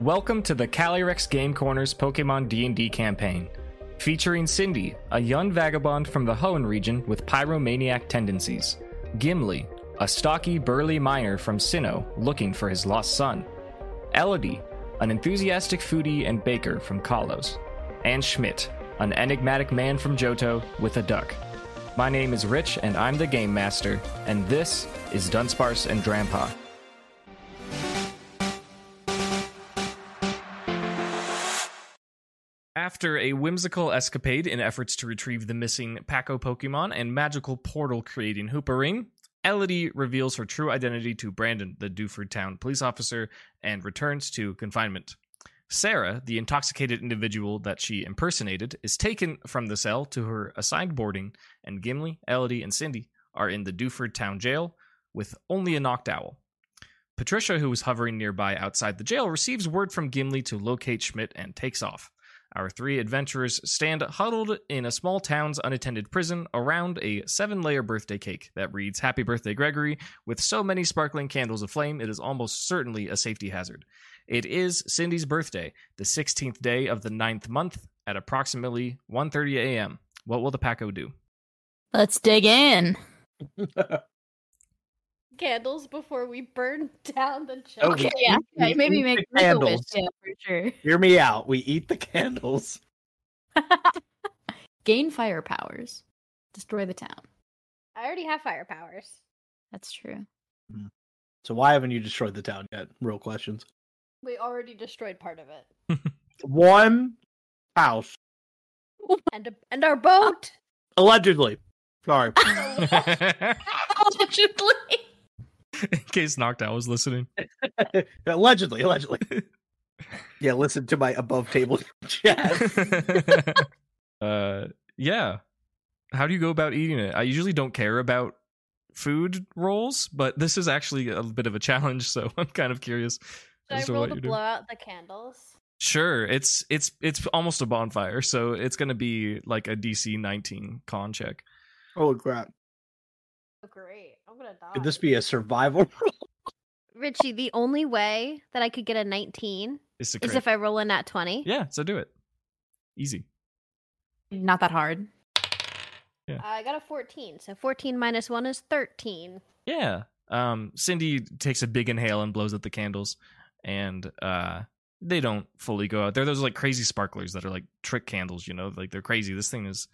Welcome to the Calyrex Game Corners Pokemon D&D campaign, featuring Cindy, a young vagabond from the Hoenn region with pyromaniac tendencies, Gimli, a stocky, burly miner from Sinnoh looking for his lost son, Elodie, an enthusiastic foodie and baker from Kalos, and Schmidt, an enigmatic man from Johto with a duck. My name is Rich, and I'm the Game Master, and this is Dunsparce and Drampa. After a whimsical escapade in efforts to retrieve the missing Paco Pokemon and magical portal creating Hoopa Elodie reveals her true identity to Brandon, the Dewford Town police officer, and returns to confinement. Sarah, the intoxicated individual that she impersonated, is taken from the cell to her assigned boarding, and Gimli, Elodie, and Cindy are in the Dewford Town jail with only a Noctowl. Patricia, who is hovering nearby outside the jail, receives word from Gimli to locate Schmidt and takes off. Our three adventurers stand huddled in a small town's unattended prison around a seven layer birthday cake that reads Happy Birthday, Gregory, with so many sparkling candles aflame, it is almost certainly a safety hazard. It is Cindy's birthday, the 16th day of the ninth month at approximately 1.30 a.m. What will the Paco do? Let's dig in. candles before we burn down the church. Okay, yeah. Okay, maybe make, make candles. yeah, for sure. Hear me out. We eat the candles. Gain fire powers. Destroy the town. I already have fire powers. That's true. Hmm. So why haven't you destroyed the town yet? Real questions. We already destroyed part of it. One house. And a, and our boat. Allegedly. Sorry. Allegedly. in case Noctowl was listening. allegedly, allegedly. yeah, listen to my above table chat. uh, yeah. How do you go about eating it? I usually don't care about food rolls, but this is actually a bit of a challenge, so I'm kind of curious. Should I roll to blow out the candles? Sure, it's it's it's almost a bonfire, so it's gonna be like a DC 19 con check. Oh crap! Oh, great. I'm gonna die. Could this be a survival roll? Richie, the only way that I could get a 19 is, is if I roll a nat 20. Yeah, so do it. Easy. Not that hard. Yeah. I got a 14. So 14 minus 1 is 13. Yeah. Um, Cindy takes a big inhale and blows out the candles, and uh, they don't fully go out. They're those like crazy sparklers that are like trick candles, you know, like they're crazy. This thing is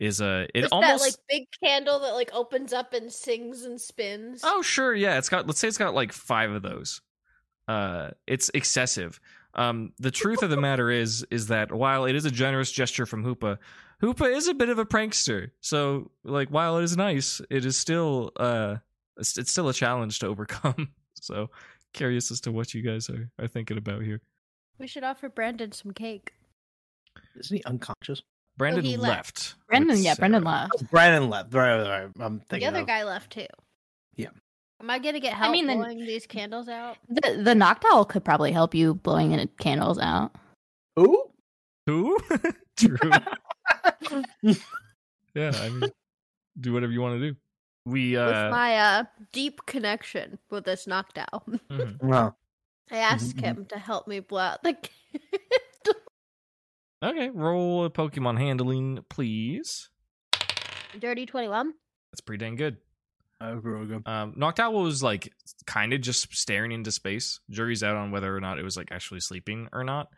is a it Is almost that like big candle that like opens up and sings and spins. Oh sure, yeah. It's got let's say it's got like five of those. Uh, it's excessive. Um, the truth of the matter is is that while it is a generous gesture from Hoopa, Hoopa is a bit of a prankster. So like while it is nice, it is still uh it's, it's still a challenge to overcome. so curious as to what you guys are are thinking about here. We should offer Brandon some cake. Isn't he unconscious? Brandon he left. left. Brandon, yeah, Sarah. Brandon left. Oh, Brandon left. Right, right, right. I'm thinking The other of- guy left too. Yeah. Am I gonna get help I mean, then- blowing these candles out? The the Noctowl could probably help you blowing in candles out. Who? Who? True. yeah, I mean, do whatever you want to do. We With uh, my uh deep connection with this Noctowl. mhm. No. I asked Mhm. him to help me blow out the candle. Okay. Roll a Pokemon handling, please. Dirty 21. That's pretty dang good. Oh, real good. Um, Noctowl was like kind of just staring into space. Jury's out on whether or not it was like actually sleeping or not.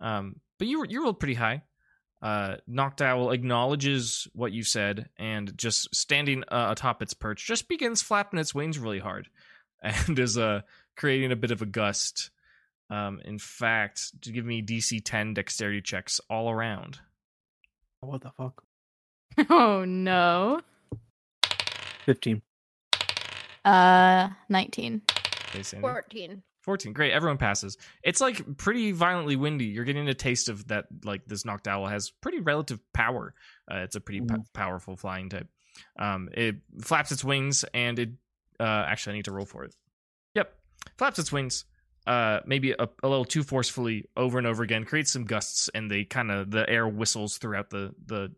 Um, but you you rolled pretty high. Uh, Noctowl acknowledges what you said and just standing uh, atop its perch, just begins flapping its wings really hard, and is uh creating a bit of a gust. Um, in fact, to give me DC 10 dexterity checks all around. What the fuck? Oh no. 15. Uh, nineteen. Okay, Sandy? 14. 14 great everyone passes it's like pretty violently windy you're getting a taste of that like this Noctowl has pretty relative power uh, it's a pretty po- powerful flying type um it flaps its wings and it uh actually i need to roll for it yep flaps its wings uh maybe a, a little too forcefully over and over again creates some gusts and they kind of the air whistles throughout the the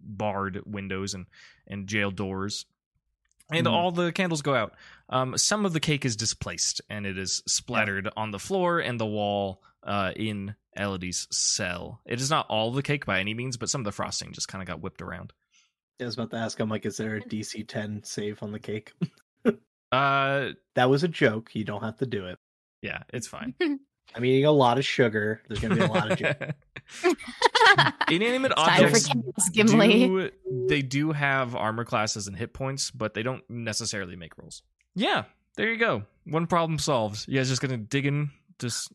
barred windows and and jail doors and mm. all the candles go out. Um, some of the cake is displaced and it is splattered yeah. on the floor and the wall uh, in Elodie's cell. It is not all the cake by any means, but some of the frosting just kind of got whipped around. I was about to ask. I'm like, is there a DC 10 save on the cake? uh, that was a joke. You don't have to do it. Yeah, it's fine. I'm eating a lot of sugar. There's gonna be a lot of sugar. Inanimate objects do, they do have armor classes and hit points, but they don't necessarily make rolls. Yeah, there you go. One problem solved. You guys just gonna dig in just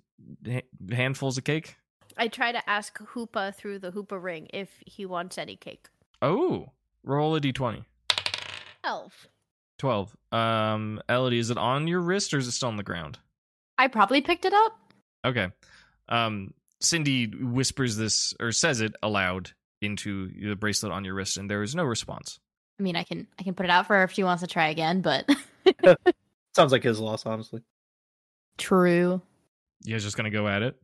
handfuls of cake? I try to ask Hoopa through the Hoopa ring if he wants any cake. Oh, roll a d20. Twelve. Twelve. Um, Elodie, is it on your wrist or is it still on the ground? I probably picked it up. Okay. Um, Cindy whispers this or says it aloud into the bracelet on your wrist, and there is no response. I mean, I can I can put it out for her if she wants to try again, but sounds like his loss, honestly. True. You guys just gonna go at it?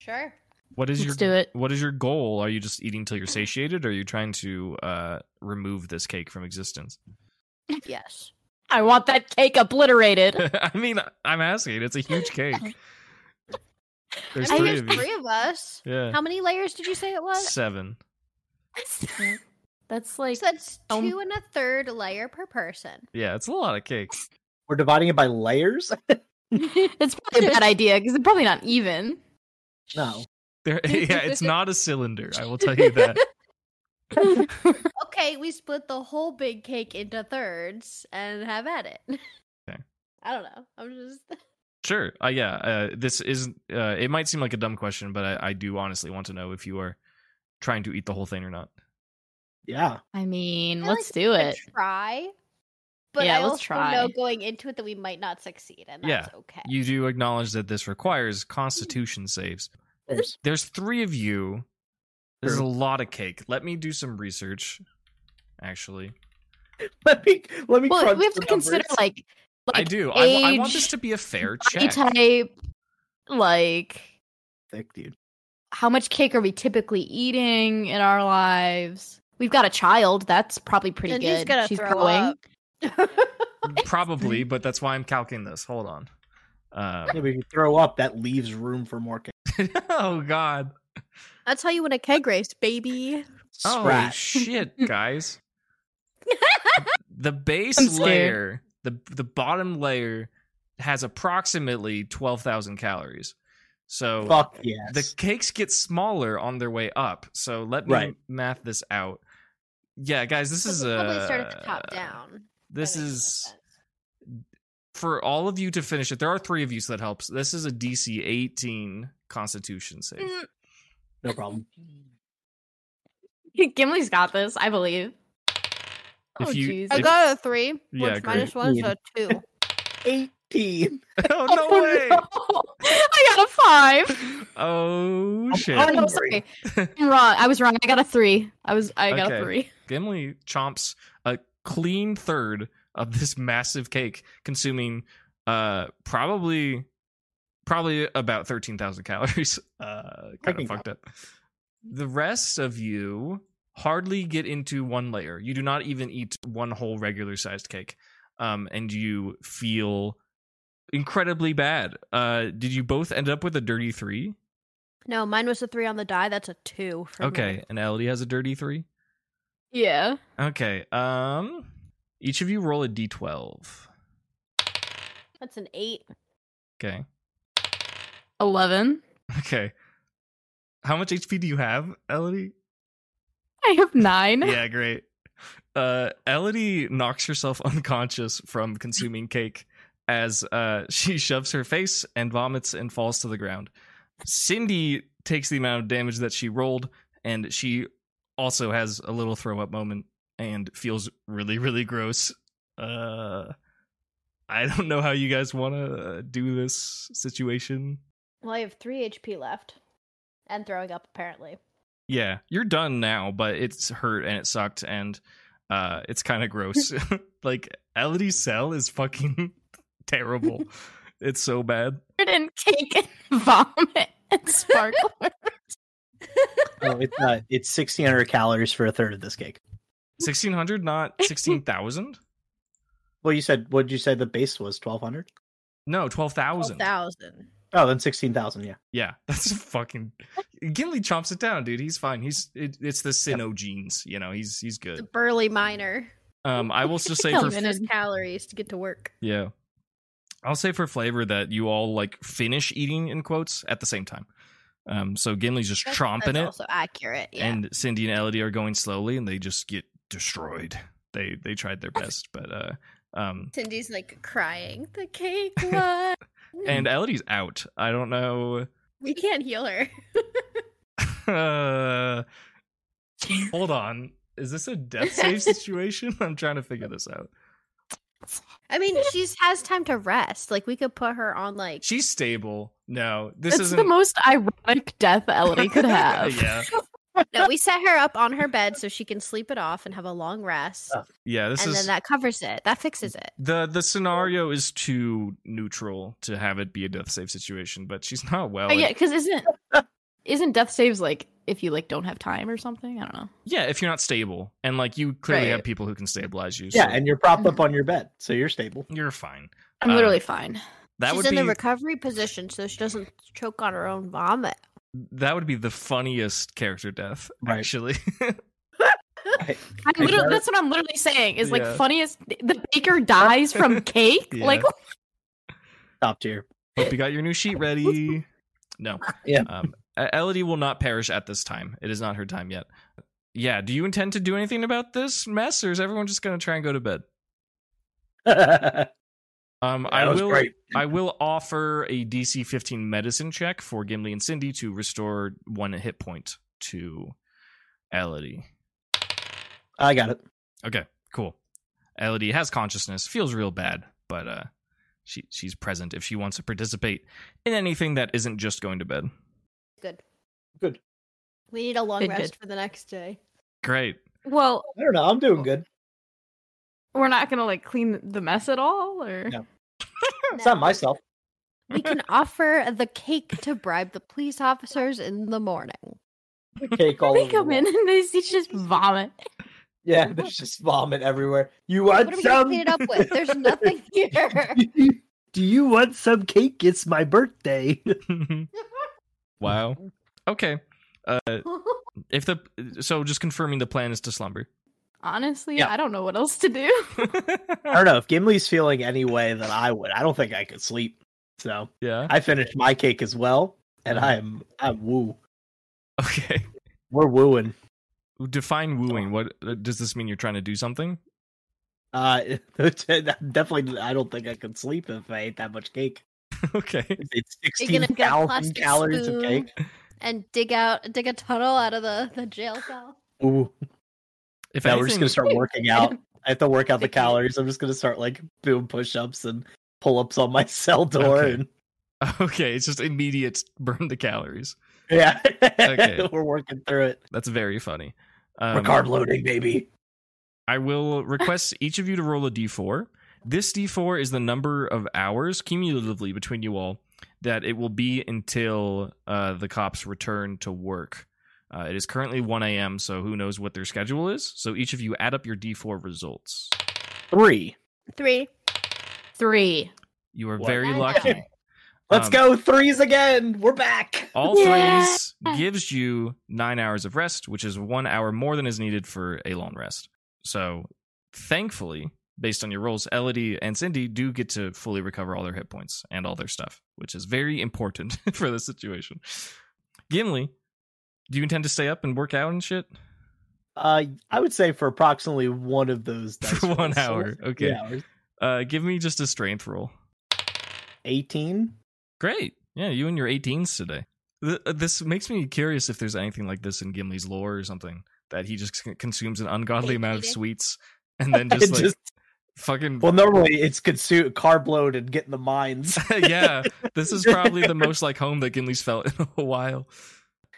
Sure. What is Let's your do it. What is your goal? Are you just eating till you're satiated, or are you trying to uh, remove this cake from existence? Yes. I want that cake obliterated. I mean, I'm asking. It's a huge cake. There's three, there's of three of us. Yeah. How many layers did you say it was? Seven. That's like so that's two um, and a third layer per person. Yeah, it's a lot of cake. We're dividing it by layers. it's probably a bad idea because it's probably not even. No. There, yeah, it's not a cylinder. I will tell you that. okay, we split the whole big cake into thirds and have at it. Okay. I don't know. I'm just. Sure. Uh, yeah. Uh, this is. Uh, it might seem like a dumb question, but I, I do honestly want to know if you are trying to eat the whole thing or not. Yeah. I mean, I let's like do it. Try. But yeah, I let's also try. know going into it that we might not succeed, and that's yeah, okay. You do acknowledge that this requires Constitution saves. There's three of you. There's a lot of cake. Let me do some research. Actually, let me let me. Well, we have to consider like, like I do. Age, I, I, want this to be a fair check. Type, like thick dude. How much cake are we typically eating in our lives? We've got a child. That's probably pretty and good. She's growing. Probably, but that's why I'm calculating this. Hold on. Uh, yeah, but if you throw up, that leaves room for more cake. oh God. That's how you win a keg race, baby. Oh shit, guys. the base layer, the the bottom layer has approximately twelve thousand calories. So Fuck yes. the cakes get smaller on their way up. So let me right. math this out. Yeah, guys, this is a probably start at the top down. This is for all of you to finish it. There are three of you, so that helps. This is a DC 18 Constitution save. Mm. No problem. Gimli's got this, I believe. If oh, you, if, I got a three. Yeah, which minus one is a two. 18. oh, no way. No. I got a five. Oh, shit. Oh, no, sorry. I'm wrong. I was wrong. I got a three. I was, I got okay. a three. Gimli chomps a clean third of this massive cake, consuming uh probably probably about 13,000 calories. Uh kind of fucked up. The rest of you hardly get into one layer. You do not even eat one whole regular sized cake. Um and you feel incredibly bad. Uh did you both end up with a dirty 3? No, mine was a 3 on the die. That's a 2 Okay, me. and Elodie has a dirty 3? Yeah. Okay. Um each of you roll a d12. That's an 8. Okay. 11. Okay. How much HP do you have, Elodie? I have 9. yeah, great. Uh Elodie knocks herself unconscious from consuming cake as uh she shoves her face and vomits and falls to the ground. Cindy takes the amount of damage that she rolled and she also has a little throw up moment and feels really really gross. Uh I don't know how you guys want to do this situation. Well, I have 3 HP left and throwing up apparently. Yeah, you're done now, but it's hurt and it sucked and uh it's kind of gross. like Elodie's cell is fucking terrible. it's so bad. And cake and vomit and sparklers. oh, it's uh, it's sixteen hundred calories for a third of this cake. Sixteen hundred, not sixteen thousand. Well, you said what did you say the base was twelve hundred? No, twelve thousand. Thousand. Oh, then sixteen thousand. Yeah. Yeah, that's fucking. Gimli chomps it down, dude. He's fine. He's it, it's the Sinnoh genes. You know, he's he's The good. burly miner. Um, I will just say Hell, for man. His calories to get to work. yeah, I'll say for flavor that you all like finish eating in quotes at the same time. Um, so Gimli's just That's- chomping that's it, Also accurate. Yeah. and Cindy and Elodie are going slowly, and they just get destroyed. They they tried their best, but uh, um, Cindy's like crying. The cake. What? And Elodie's out. I don't know. we can't heal her. Uh, hold on. Is this a death save situation? I'm trying to figure this out. I mean, she's has time to rest. Like we could put her on like She's stable. No, this isn't. the most ironic death Elodie could have. yeah, no. We set her up on her bed so she can sleep it off and have a long rest, Oh. yeah. This is and is then that covers it. That fixes it. the the scenario is too neutral to have it be a death save situation. But she's not well. Oh, yeah, because isn't isn't death saves like if you like don't have time or something? I don't know. yeah. If you're not stable, and like you clearly Right. have people who can stabilize you. Yeah, so and you're propped up on your bed, so you're stable. you're fine. I'm Uh, literally fine. That she's would in be the recovery position so she doesn't choke on her own vomit. That would be the funniest character death. Right. Actually, I, I'm I that's what I'm literally saying. Is like Yeah. funniest. The baker dies from cake. Yeah. Like top tier. hope you got your new sheet ready. No. Yeah. Um, Elodie will not perish at this time. It is not her time yet. Yeah. Do you intend to do anything about this mess, or is everyone just going to try and go to bed? Um, I That was will. great. I will offer a DC 15 medicine check for Gimli and Cindy to restore one hit point to Elodie. I got it. Okay, cool. Elodie has consciousness, feels real bad, but uh, she she's present if she wants to participate in anything that isn't just going to bed. Good. Good. We need a long Good, rest good. for the next day. Great. well, I don't know. I'm doing good. We're not gonna like clean the mess at all, or No. It's not myself. We can offer the cake to bribe the police officers in the morning. Cake all they over the come in and they see just vomit. Yeah, there's just vomit everywhere. You want What are we gonna some? clean it up with? There's nothing here. Do you want some cake? It's my birthday. wow. Okay. Uh, if the so just confirming the plan is to slumber. Honestly, Yeah. I don't know what else to do. I don't know if Gimli's feeling any way that I would. I don't think I could sleep. So yeah. I finished my cake as well, and. I'm I'm woo. Okay. We're wooing. Define wooing. What uh, does this mean? You're trying to do something? Uh, definitely. I don't think I could sleep if I ate that much cake. okay. It's You're sixteen gonna get a thousand plastic calories of cake. and dig out dig a tunnel out of the, the jail cell. Ooh. If Now we're just gonna start working out. I have to work out the calories. I'm just gonna start like boom push-ups and pull-ups on my cell door, Okay. and Okay, it's just immediate burn the calories. yeah, Okay. we're working through it. That's very funny. Um, We're carb loading, baby. I will request each of you to roll a d4. This d4 is the number of hours cumulatively between you all that it will be until uh, the cops return to work. Uh, it is currently 1 a.m., so who knows what their schedule is. So each of you add up your d4 results. Three. Three. Three. You are Wow. very lucky. Let's Um, go threes again. We're back. All Yeah. threes gives you nine hours of rest, which is one hour more than is needed for a long rest. So, thankfully, based on your rolls, Elodie and Cindy do get to fully recover all their hit points and all their stuff, which is very important for the situation. Gimli, do you intend to stay up and work out and shit Uh, I would say for approximately one of those. dice for one rolls. Hour? three Okay. hours. Uh, give me just a strength roll. Eighteen. Great. Yeah, you and your 18s today. Th- uh, This makes me curious if there's anything like this in Gimli's lore or something that he just c- consumes an ungodly amount of sweets and then just like just- fucking well, normally it's consume carb load and get in the mines. yeah. This is probably the most like home that Gimli's felt in a while.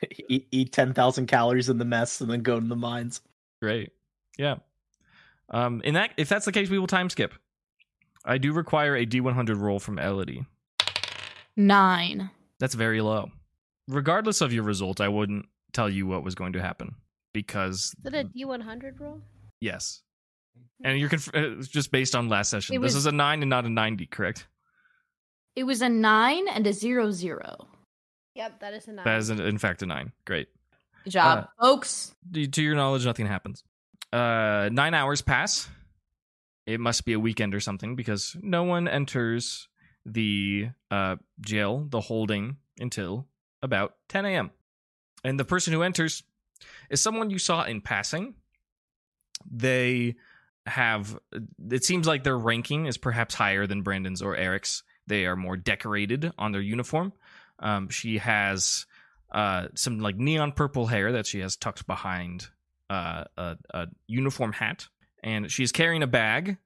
eat, eat ten thousand calories in the mess and then go to the mines. Great. Yeah. Um. In that, if that's the case, we will time skip. I do require a D100 roll from Elodie. Nine. That's very low. Regardless of your result, I wouldn't tell you what was going to happen because Is it a D one hundred roll? yes, And you're conf- uh, just based on last session. It this was- is a nine and not a ninety, correct? It was a nine and a zero zero. Yep, that is a nine. That is, in in fact, a nine. Great. Good job, folks. To your knowledge, nothing happens. Uh, nine hours pass. It must be a weekend or something because no one enters the uh, jail, the holding, until about 10 a.m. And the person who enters is someone you saw in passing. They have, it seems like their ranking is perhaps higher than Brandon's or Eric's. They are more decorated on their uniform. Um, she has uh, some like neon purple hair that she has tucked behind uh, a, a uniform hat, and she's carrying a bag,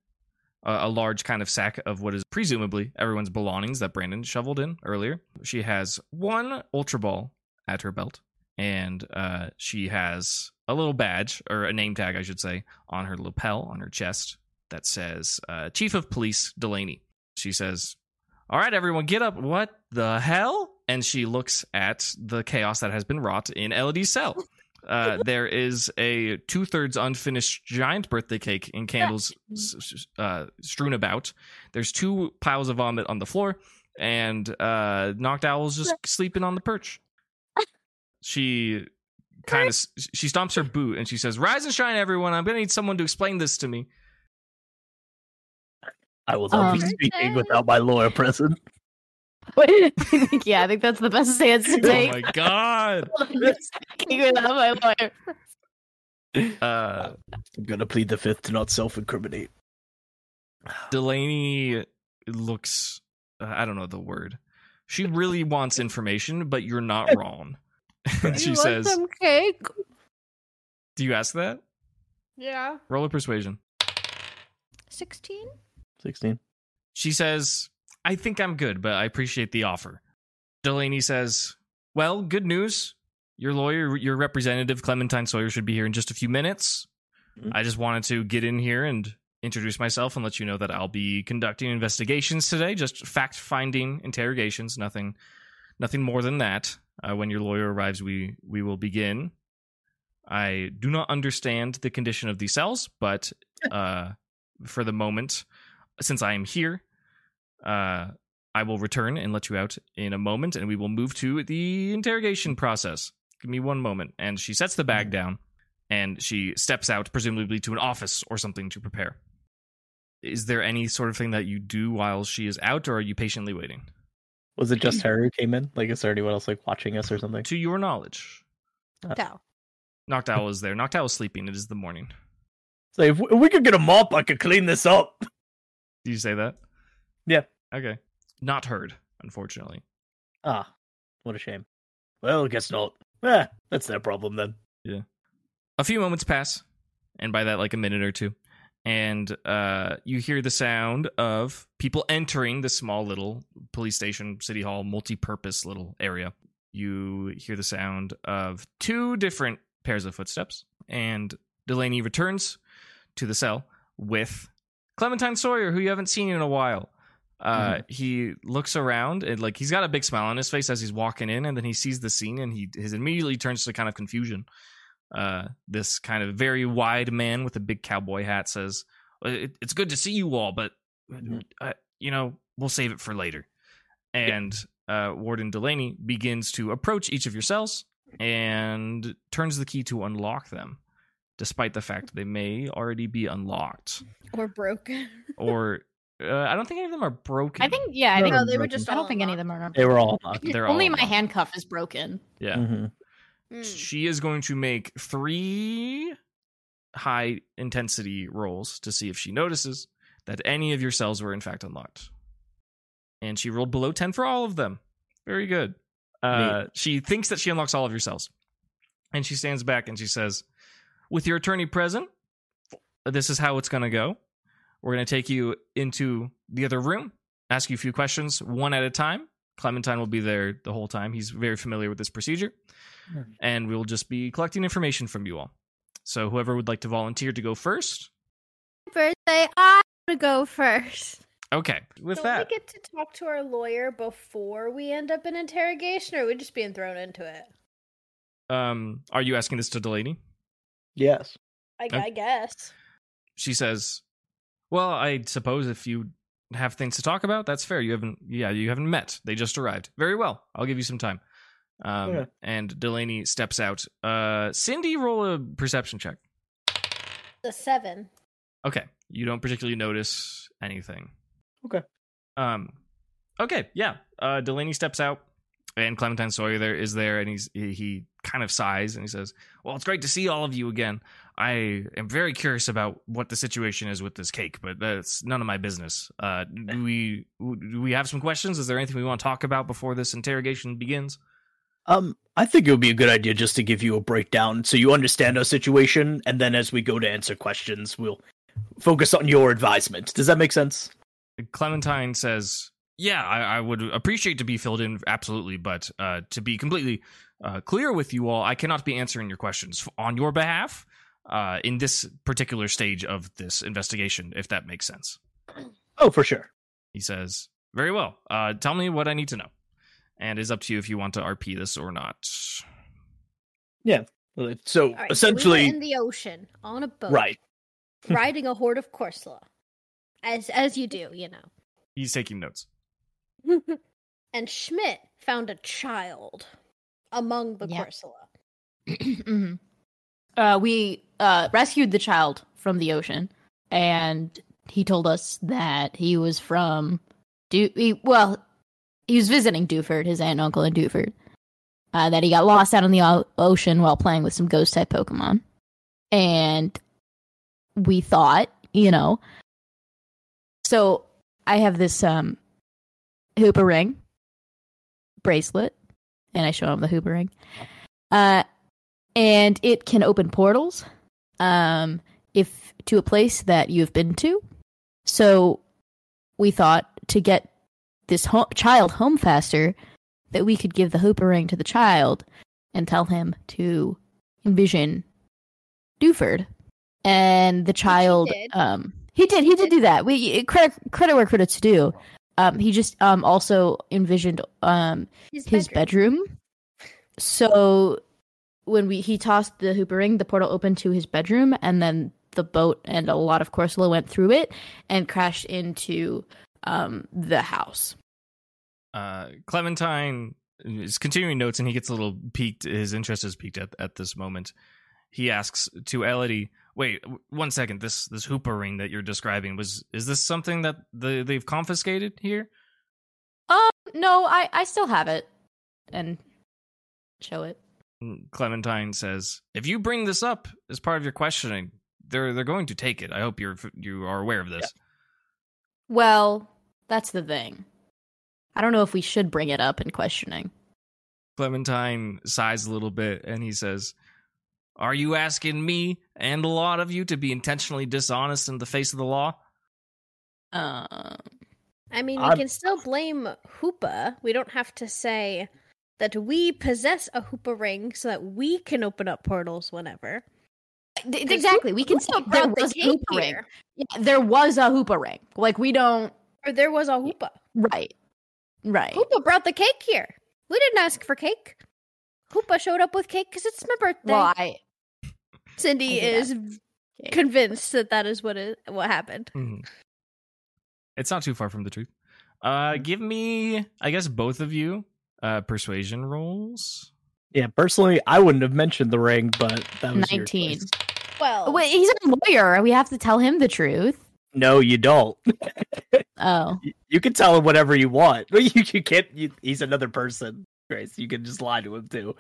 a, large kind of sack of what is presumably everyone's belongings that Brandon shoveled in earlier. She has one Ultra Ball at her belt, and uh, she has a little badge or a name tag, I should say, on her lapel on her chest that says uh, "Chief of Police Delaney." She says, "All right, everyone, get up! What the hell?" And she looks at the chaos that has been wrought in Elodie's cell. Uh, there is a two thirds unfinished giant birthday cake in candles s- s- uh, strewn about. There's two piles of vomit on the floor, and uh, Noctowl's just sleeping on the perch. She kind of she stomps her boot and she says, "Rise and shine, everyone! I'm gonna need someone to explain this to me." I will not be Um, speaking without my lawyer present. yeah, I think that's the best stance to Oh take. my god! Without my lawyer. Uh, I'm gonna plead the fifth to not self-incriminate. Delaney looks uh, I don't know the word. She really wants information, but you're not wrong. and she you says, want some cake? "Do you ask that? Yeah. Roll a persuasion." 16? Sixteen. She says, "I think I'm good, but I appreciate the offer." Delaney says, "Well, good news. Your lawyer, your representative Clementine Sawyer should be here in just a few minutes. Mhm. I just wanted to get in here and introduce myself and let you know that I'll be conducting investigations today, just fact-finding interrogations, nothing nothing more than that. Uh, when your lawyer arrives, we we will begin. I do not understand the condition of these cells, but uh, for the moment, since I am here, uh, I will return and let you out in a moment, and we will move to the interrogation process. Give me one moment. And she sets the bag mm. down, and she steps out, presumably to an office or something to prepare. Is there any sort of thing that you do while she is out, or are you patiently waiting? Was it just mm. her who came in? Like, is there anyone else like watching us or something? To your knowledge, No. Noctowl is there. Noctowl is sleeping. It is the morning. So if we, if we could get a mop, I could clean this up. Do you say that? Yeah. Okay. Not heard, unfortunately. Ah, what a shame. Well, guess not. Eh, that's their problem then. Yeah. A few moments pass and by that like a minute or two and uh, you hear the sound of people entering the small little police station city hall multi-purpose little area you hear the sound of two different pairs of footsteps and delaney returns to the cell with clementine sawyer who you haven't seen in a while uh, he looks around and like he's got a big smile on his face as he's walking in and then he sees the scene and he his immediately turns to kind of confusion uh, this kind of very wide man with a big cowboy hat says, "It- "It's good to see you all, but Mhm. uh, you know we'll save it for later." And uh, Warden Delaney begins to approach each of your cells and turns the key to unlock them, despite the fact they may already be unlocked. Or broken. Or uh, I don't think any of them are broken. I think, yeah, I think No, they were just I don't all think any of them are. They were all locked. They're all Only my unlocked. handcuff is broken. yeah. Mm. she is going to make three high intensity rolls to see if she notices that any of your cells were in fact unlocked. And she rolled below 10 for all of them. Very good. Uh, she thinks that she unlocks all of your cells. And she stands back and she says, With your attorney present, this is how it's going to go. We're going to take you into the other room, ask you a few questions one at a time. Clementine will be there the whole time. He's very familiar with this procedure and we'll just be collecting information from you all. So whoever would like to volunteer to go first. Birthday, I want to go first. Okay, with Don't that, we get to talk to our lawyer before we end up in interrogation, or are we just being thrown into it? um, are you asking this to Delaney? Yes. I, Okay. I guess. she says, "Well, I suppose if you have things to talk about, that's fair. You haven't, yeah, you haven't met. They just arrived. Very well. I'll give you some time." Um, yeah. and Delaney steps out. Uh, Cindy, roll a perception check. The seven. Okay, you don't particularly notice anything. Okay. Um, okay, yeah. Uh, Delaney steps out, and Clementine Sawyer there is there, and he's he, he kind of sighs and he says, "Well, it's great to see all of you again. I am very curious about what the situation is with this cake, but that's none of my business. Uh, do we do we have some questions? Is there anything we want to talk about before this interrogation begins?" Um, I think it would be a good idea just to give you a breakdown so you understand our situation, and then as we go to answer questions, we'll focus on your advisement. Does that make sense? Clementine says, "Yeah, I, I would appreciate to be filled in, absolutely, but uh, to be completely uh, clear with you all, I cannot be answering your questions on your behalf uh, in this particular stage of this investigation, if that makes sense." Oh, for sure. He says, "Very well. Uh, tell me what I need to know." and is up to you if you want to RP this or not. Yeah. So right, essentially, so we in the ocean on a boat, right? riding a horde of Corsola, as as you do, you know. He's taking notes. and Schmidt found a child among the yep. Corsola. mm-hmm. Uh, we uh, rescued the child from the ocean, and he told us that he was from. Do he, well, he was visiting Dewford, his aunt and uncle in Dewford. Uh, that he got lost out in the o- ocean while playing with some ghost type Pokemon. And we thought, you know. So I have this um Hoopa ring bracelet, and I show him the Hoopa ring. Uh, and it can open portals um if to a place that you've been to. So we thought to get this ho- child home faster that we could give the Hoopa ring to the child and tell him to envision Dewford. And the child, he um, he did, he did do that. We credit credit where credit's due. Um, he just um also envisioned um his, his bedroom. bedroom. So when we he tossed the Hoopa ring, the portal opened to his bedroom, and then the boat and a lot of Corsola went through it and crashed into um, the house. Uh, Clementine is continuing notes, and he gets a little peaked. His interest is peaked at, at this moment. He asks to Elodie, "Wait, one second. This this Hoopa ring that you're describing was is this something that the, they've confiscated here?" Um, no, I I still have it, and show it. Clementine says, "If you bring this up as part of your questioning, they're they're going to take it. I hope you're you are aware of this." Yeah. Well, that's the thing. I don't know if we should bring it up in questioning. Clementine sighs a little bit and he says, Are you asking me and a lot of you to be intentionally dishonest in the face of the law? Um, I mean, we I'm... can still blame Hoopa. We don't have to say that we possess a Hoopa ring so that we can open up portals whenever. Exactly. We can say there was a Hoopa ring. Yeah, there was a Hoopa ring. Like we don't. Or there was a Hoopa. Right. Right. Hoopa brought the cake here. We didn't ask for cake. Hoopa showed up with cake because it's my birthday. Well, I, Cindy I is convinced that that is what is what happened. Mm-hmm. It's not too far from the truth. Uh, give me, I guess, both of you uh, persuasion rolls. Yeah, personally, I wouldn't have mentioned the ring, but that was nineteen. Well, wait, he's a lawyer. We have to tell him the truth. No, you don't. oh, you can tell him whatever you want. You, you can't. You, he's another person, Grace. You can just lie to him too.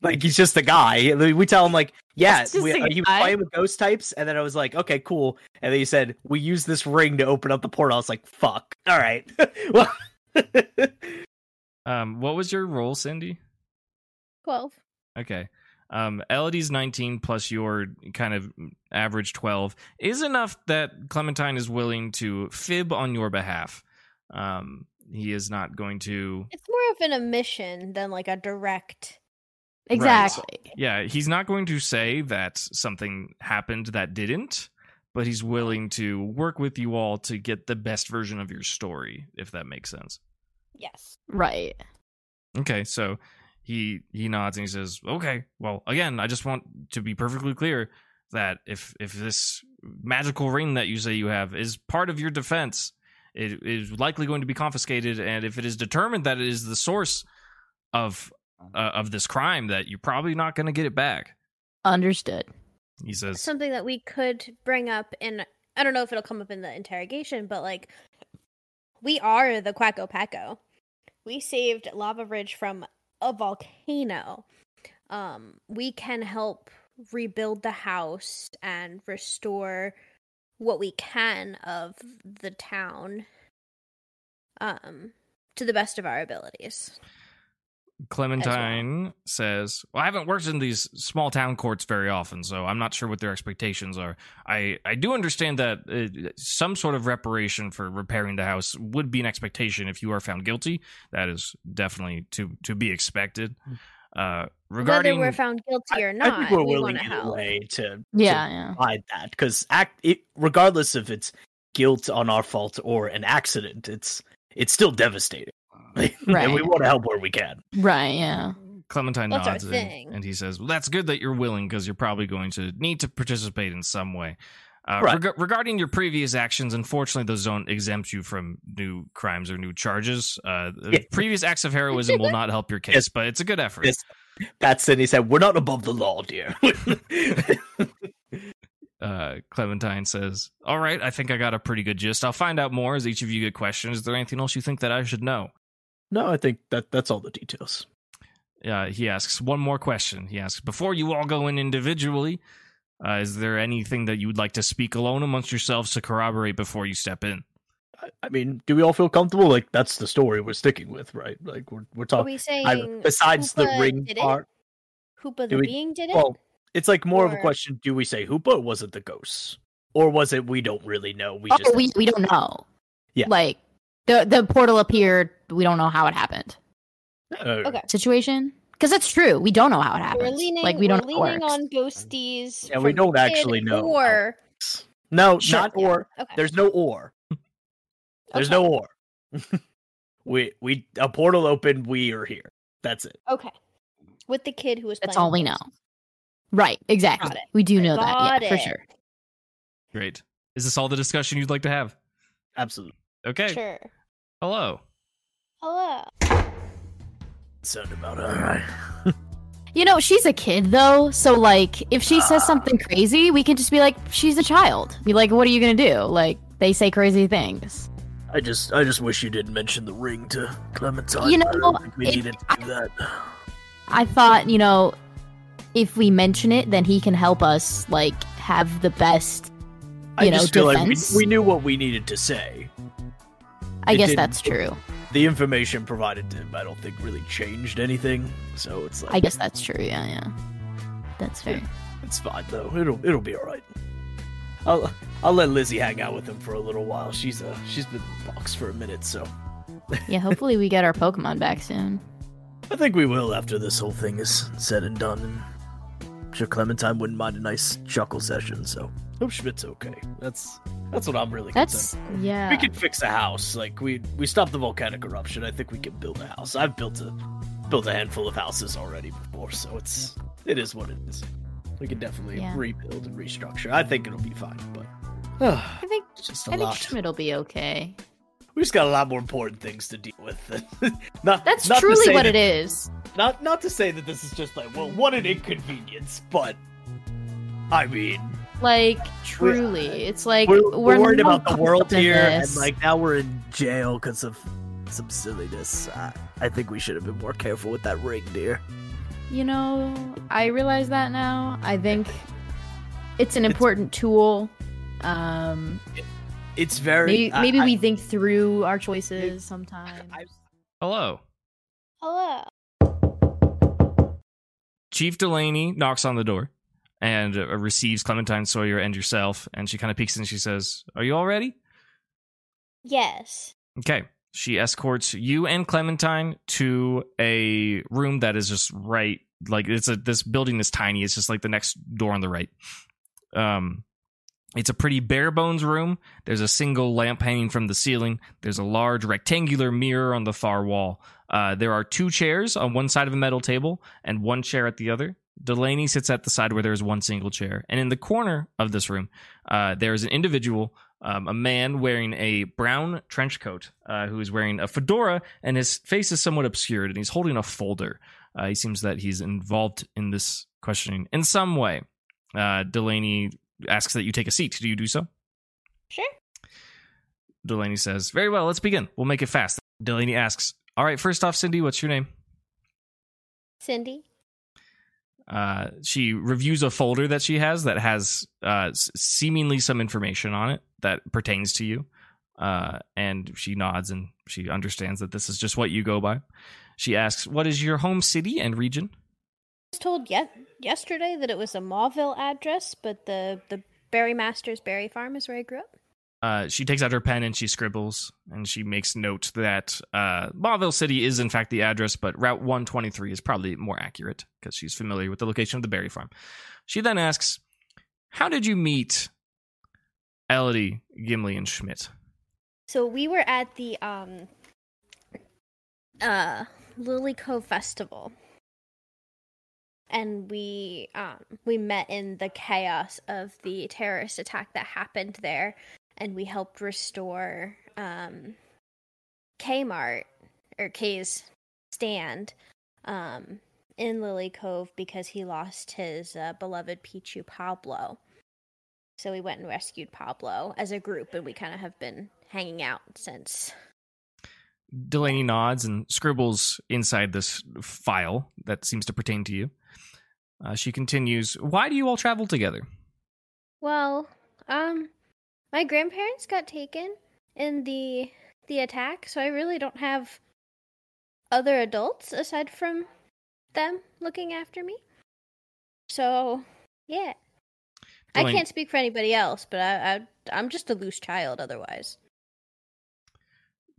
like he's just a guy. We tell him like, yeah, we, he was playing with ghost types, and then I was like, okay, cool. And then he said, we use this ring to open up the portal. I was like, fuck. All right. well, um, what was your role, Cindy? Twelve. Okay um, Elodie's 19 plus your kind of average 12 is enough that Clementine is willing to fib on your behalf. Um, he is not going to. It's more of an omission than like a direct. Exactly. Right. Yeah, he's not going to say that something happened that didn't, but he's willing to work with you all to get the best version of your story, if that makes sense. Yes. Right. Okay, so he he nods and he says, "Okay, well, again, I just want to be perfectly clear that if if this magical ring that you say you have is part of your defense. It is likely going to be confiscated, and if it is determined that it is the source of uh, of this crime, that you're probably not going to get it back. Understood. He says something that we could bring up in. I don't know if it'll come up in the interrogation, but like, we are the Quacko Paco. We saved Lava Ridge from a volcano. Um, we can help rebuild the house and restore what we can of the town um to the best of our abilities. Clementine well. says, "Well, I haven't worked in these small town courts very often, so I'm not sure what their expectations are. I I do understand that uh, some sort of reparation for repairing the house would be an expectation if you are found guilty. That is definitely to to be expected. Uh, regarding whether we're found guilty or not, I think we're we willing either way to yeah, to yeah. provide that because act it, regardless if it's guilt on our fault or an accident, it's it's still devastating. Right. and we want to help where we can. Right. Yeah. Clementine That's nods and, and, he says, "Well, that's good that you're willing because you're probably going to need to participate in some way." Uh, right. reg- regarding your previous actions, unfortunately, those don't exempt you from new crimes or new charges. Uh, yeah. Previous acts of heroism will not help your case, yes. but it's a good effort. Yes. That's it. He said, "We're not above the law, dear." uh, Clementine says, "All right, I think I got a pretty good gist. I'll find out more as each of you get questions. Is there anything else you think that I should know?" No, I think that that's all the details. Uh, he asks one more question. He asks, before you all go in individually, uh, is there anything that you would like to speak alone amongst yourselves to corroborate before you step in? I, I mean, do we all feel comfortable? Like that's the story we're sticking with, right? Like we're we're talking. Are we saying I, besides Hoopa the ring part? Hoopa the we, being did it. Well, it's like more or... of a question: Do we say Hoopa or was it the ghosts, or was it we don't really know? We oh, just we we don't know. Yeah, like the the portal appeared. We don't know how it happened. Uh, okay. Situation. Because that's true. We don't know how it happened. We're leaning, like we don't we're leaning on ghosties. Yeah, we don't actually know. Or no, sure. not or. Okay. There's no or. There's okay. no or. we we a portal opened. We are here. That's it. Okay. With the kid who was. That's all we know. Right. Exactly. We do know Got that. Yeah, for sure. Great. Is this all the discussion you'd like to have? Absolutely. Okay. Sure. Hello. Hello. Sound about all right. you know, she's a kid though, so like if she says something crazy, we can just be like, she's a child. Be like, what are you gonna do? Like they say crazy things. I just, I just wish you didn't mention the ring to Clementine. You know, we it, needed to do that. I thought, you know, if we mention it, then he can help us like have the best. You I know, just feel defense. like we, we knew what we needed to say. I guess that's true. The information provided to him, I don't think really changed anything. So it's like I guess that's true. Yeah, yeah, that's fair. It's fine though. It'll it'll be all right. I'll I'll let Lizzie hang out with him for a little while. She's uh she's been boxed for a minute, so. yeah, hopefully we get our Pokemon back soon. I think we will after this whole thing is said and done. I'm sure Clementine wouldn't mind a nice chuckle session. So hope Schmidt's okay. That's that's what I'm really. That's concerned. yeah. We can fix a house. Like we we stopped the volcanic eruption. I think we can build a house. I've built a built a handful of houses already before, so it's it is what it is. We can definitely yeah. rebuild and restructure. I think it'll be fine, but uh, I think just a I lot. think will be okay. We just got a lot more important things to deal with. not that's not truly what that, it is. Not not to say that this is just like well, what an inconvenience, but I mean, like truly, we're, it's like we're, we're, we're worried about the world here, this. and like now we're in jail because of some silliness. Uh, I think we should have been more careful with that ring, dear. You know, I realize that now. I think it's an important it's, tool. Um, it's very. Maybe, uh, maybe I, we think through our choices sometimes. Hello. Hello. Chief Delaney knocks on the door and uh, receives Clementine Sawyer and yourself. And she kind of peeks and she says, Are you all ready? Yes. Okay. She escorts you and Clementine to a room that is just right. Like it's a this building is tiny. It's just like the next door on the right. Um, it's a pretty bare bones room. There's a single lamp hanging from the ceiling. There's a large rectangular mirror on the far wall. Uh, there are two chairs on one side of a metal table and one chair at the other. Delaney sits at the side where there is one single chair, and in the corner of this room, uh, there is an individual, um, a man wearing a brown trench coat, uh, who is wearing a fedora, and his face is somewhat obscured, and he's holding a folder. Uh, he seems that he's involved in this questioning in some way. Uh, Delaney asks that you take a seat. Do you do so? Sure. Delaney says, Very well, let's begin. We'll make it fast. Delaney asks, All right, first off, Cindy, what's your name? Cindy. Uh, she reviews a folder that she has that has uh, seemingly some information on it that pertains to you. Uh, and she nods and she understands that this is just what you go by. She asks, What is your home city and region? I was told yet yesterday that it was a Mauville address, but the, the Berry Masters Berry Farm is where I grew up. Uh, she takes out her pen and she scribbles and she makes note that uh, Mauville City is in fact the address, but Route 123 is probably more accurate because she's familiar with the location of the berry farm. She then asks, How did you meet Elodie, Gimli, and Schmidt? So we were at the um, uh, Lily Cove Festival. And we um, we met in the chaos of the terrorist attack that happened there and we helped restore um, Kmart or K's stand um, in Lily Cove because he lost his uh, beloved Pichu Pablo. So we went and rescued Pablo as a group, and we kind of have been hanging out since. Delaney nods and scribbles inside this file that seems to pertain to you. Uh, she continues, "Why do you all travel together?" Well, um, my grandparents got taken in the the attack, so I really don't have other adults aside from them looking after me. So, yeah. I can't speak for anybody else, but I, I I'm just a loose child otherwise.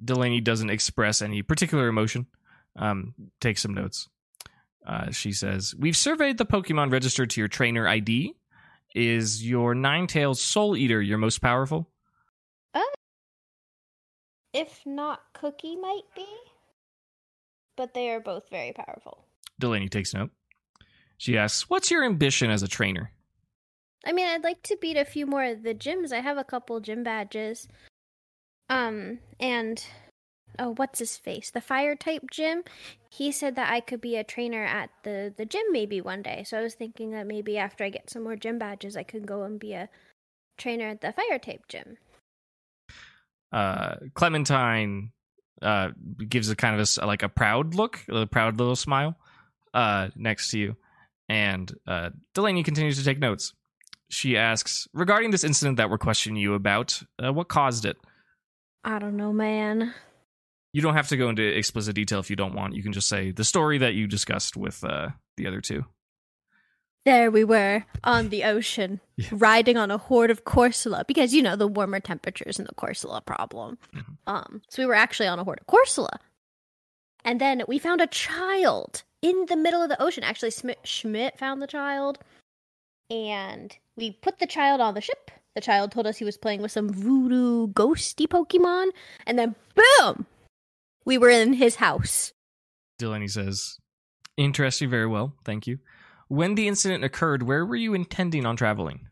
Delaney doesn't express any particular emotion. Um, take some notes. Uh, she says, We've surveyed the Pokemon registered to your trainer ID is your Ninetales Soul Eater your most powerful? Uh, if not, Cookie might be. But they are both very powerful. Delaney takes note. She asks, What's your ambition as a trainer? I mean, I'd like to beat a few more of the gyms. I have a couple gym badges. Um, and oh, what's his face? The fire type gym. He said that I could be a trainer at the the gym maybe one day. So I was thinking that maybe after I get some more gym badges, I could go and be a trainer at the fire type gym. Uh, Clementine uh gives a kind of a, like a proud look, a proud little smile uh next to you, and uh Delaney continues to take notes. She asks regarding this incident that we're questioning you about. Uh, what caused it? I don't know, man. You don't have to go into explicit detail if you don't want. You can just say the story that you discussed with uh, the other two. There we were on the ocean, yeah. riding on a horde of Corsola because you know the warmer temperatures and the Corsola problem. Mm-hmm. Um, so we were actually on a horde of Corsola, and then we found a child in the middle of the ocean. Actually, Schmidt found the child, and we put the child on the ship. The child told us he was playing with some voodoo ghosty Pokemon, and then boom, we were in his house. Delaney says, Interesting, very well, thank you. When the incident occurred, where were you intending on traveling?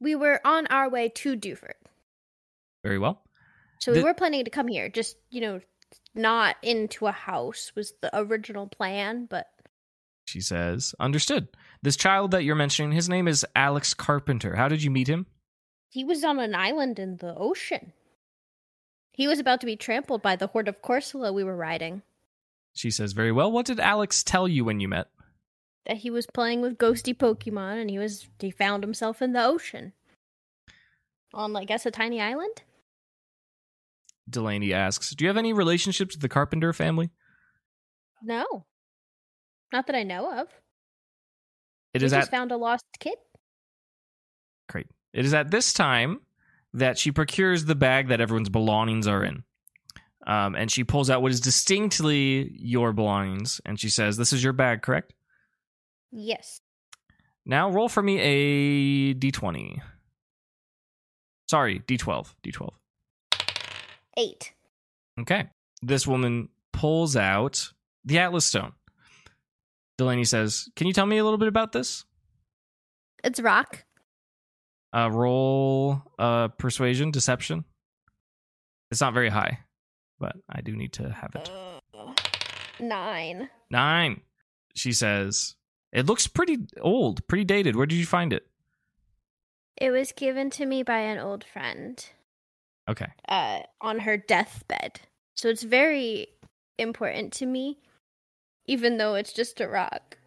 We were on our way to Dewford. Very well. So we were planning to come here, just, you know, not into a house was the original plan, but. She says, Understood. This child that you're mentioning, his name is Alex Carpenter. How did you meet him? He was on an island in the ocean. He was about to be trampled by the horde of Corsola we were riding. She says, Very well. What did Alex tell you when you met? That he was playing with ghosty Pokemon and he was he found himself in the ocean. On I guess a tiny island? Delaney asks, Do you have any relationships with the Carpenter family? No. Not that I know of. It we is just at... found a lost kid. Great. It is at this time that she procures the bag that everyone's belongings are in. Um, and she pulls out what is distinctly your belongings, and she says, "This is your bag, correct?" Yes. Now roll for me a d20. Sorry, d12. D12. Eight. Okay. This woman pulls out the Atlas Stone. Delaney says, "Can you tell me a little bit about this?" It's rock. Uh, roll uh, persuasion, deception. It's not very high, but I do need to have it. Uh, nine. Nine. She says, "It looks pretty old, pretty dated. Where did you find it?" It was given to me by an old friend. Okay. Uh, on her deathbed. So it's very important to me, even though it's just a rock.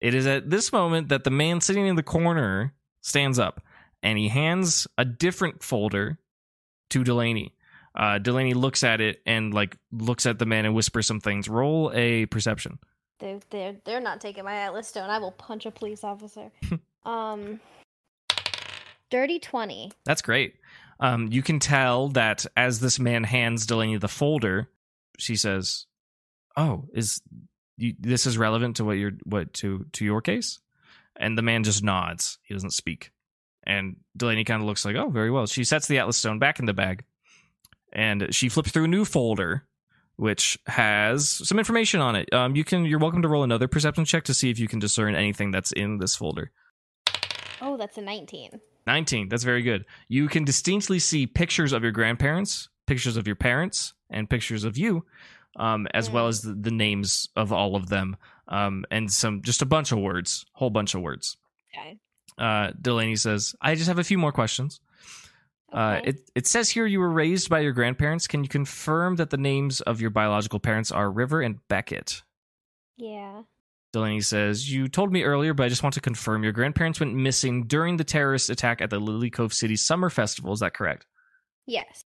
It is at this moment that the man sitting in the corner stands up and he hands a different folder to Delaney. Uh, Delaney looks at it and like looks at the man and whispers some things. Roll a perception. They're they're they're not taking my atlas stone. I will punch a police officer. um, dirty twenty. That's great. Um, you can tell that as this man hands Delaney the folder, she says, "Oh, is you, this is relevant to what you're what to to your case?" And the man just nods. He doesn't speak. And Delaney kind of looks like, "Oh, very well." She sets the atlas stone back in the bag, and she flips through a new folder, which has some information on it. Um, you can you're welcome to roll another perception check to see if you can discern anything that's in this folder. Oh, that's a nineteen. 19. That's very good. You can distinctly see pictures of your grandparents, pictures of your parents, and pictures of you, um, as well as the, the, names of all of them, um, and some just a bunch of words, whole bunch of words. Okay. Uh, Delaney says, "I just have a few more questions." Uh, it it says here you were raised by your grandparents. Can you confirm that the names of your biological parents are River and Beckett? Yeah. Delaney says, You told me earlier, but I just want to confirm your grandparents went missing during the terrorist attack at the Lily Cove City Summer Festival. Is that correct? Yes.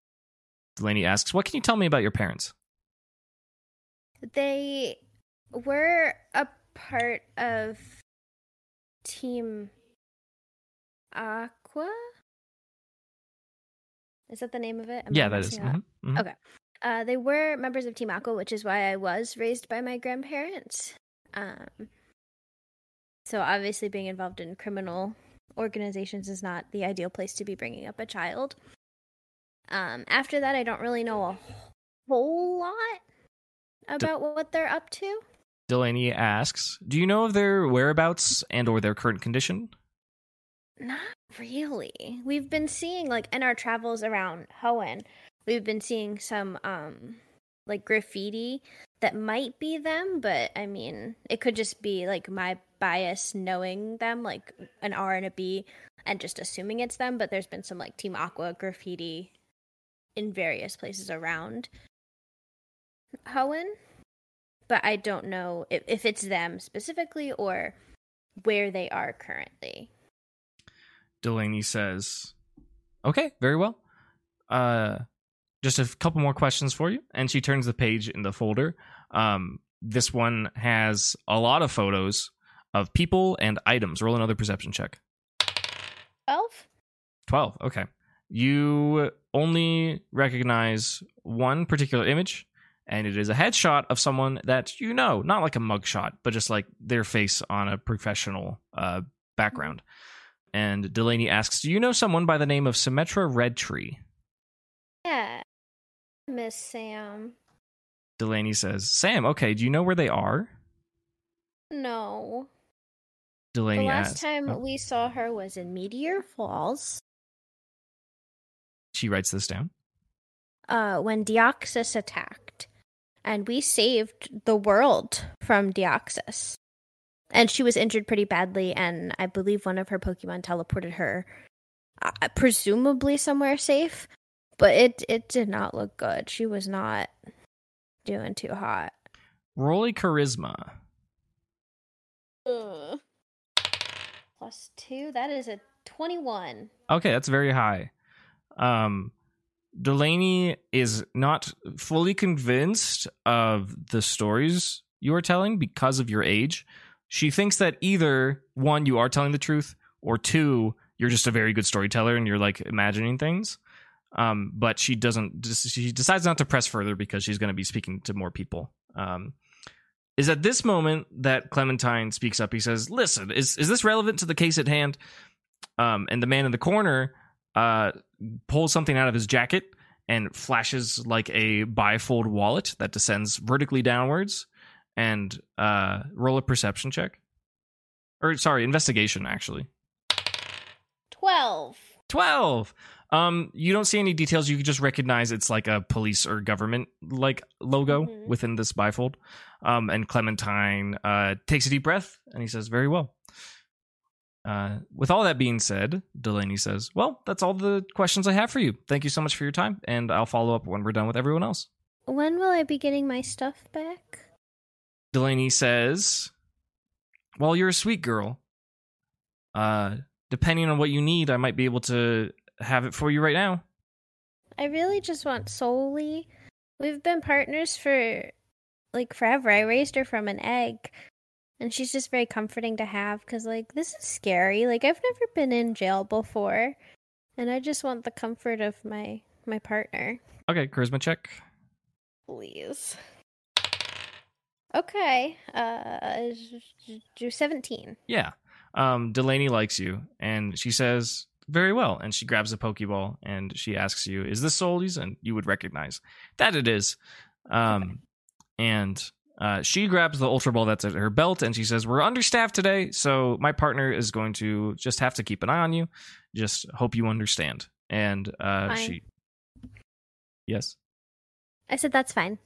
Delaney asks, What can you tell me about your parents? They were a part of Team Aqua. Is that the name of it? Am yeah, that is. Mm-hmm. Mm-hmm. Okay. Uh, they were members of Team Aqua, which is why I was raised by my grandparents. Um, so obviously, being involved in criminal organizations is not the ideal place to be bringing up a child. Um, after that, I don't really know a whole lot about De- what they're up to. Delaney asks, "Do you know of their whereabouts and or their current condition?" Not really. We've been seeing like in our travels around Hoenn, we've been seeing some um like graffiti that might be them, but I mean, it could just be like my bias knowing them, like an R and a B, and just assuming it's them. But there's been some like Team Aqua graffiti in various places around Hoenn, but I don't know if, if it's them specifically or where they are currently. Delaney says, "Okay, very well. Uh, just a couple more questions for you. And she turns the page in the folder. Um, this one has a lot of photos of people and items. Roll another perception check. 12? 12, okay. You only recognize one particular image, and it is a headshot of someone that you know, not like a mugshot, but just like their face on a professional uh, background. And Delaney asks, Do you know someone by the name of Symmetra Redtree? Yeah. Miss Sam. Delaney says, Sam, okay, do you know where they are? No. Delaney The last asks, time oh. we saw her was in Meteor Falls. She writes this down. Uh, when Deoxys attacked, and we saved the world from Deoxys. And she was injured pretty badly, and I believe one of her Pokemon teleported her, uh, presumably somewhere safe but it it did not look good. She was not doing too hot. Roll charisma. Ugh. Plus two. That is a twenty-one. Okay, that's very high. Um, Delaney is not fully convinced of the stories you are telling because of your age. She thinks that either one, you are telling the truth, or two, you're just a very good storyteller and you're like imagining things. Um, but she doesn't. She decides not to press further because she's going to be speaking to more people. Um, is at this moment that Clementine speaks up. He says, "Listen, is is this relevant to the case at hand?" Um, and the man in the corner uh, pulls something out of his jacket and flashes like a bifold wallet that descends vertically downwards. And uh, roll a perception check. Or sorry, investigation actually. 12. 12 um you don't see any details you can just recognize it's like a police or government like logo Mhm. within this bifold um and clementine uh takes a deep breath and he says very well uh with all that being said delaney says well that's all the questions i have for you thank you so much for your time and i'll follow up when we're done with everyone else When will I be getting my stuff back? Delaney says well you're a sweet girl uh depending on what you need i might be able to have it for you right now I really just want Soli. We've been partners for like forever. I raised her from an egg. And she's just very comforting to have because, like, this is scary. Like, I've never been in jail before. And I just want the comfort of my my partner. okay charisma check Please. Okay. Uh, do 17. Yeah. Um, Delaney likes you, and she says, very well. And she grabs a Pokeball and she asks you, Is this Soli's? And you would recognize that it is. Um, and uh, she grabs the Ultra Ball that's at her belt and she says, We're understaffed today, so my partner is going to just have to keep an eye on you. Just hope you understand. And uh, Fine. she. Yes. I said that's fine.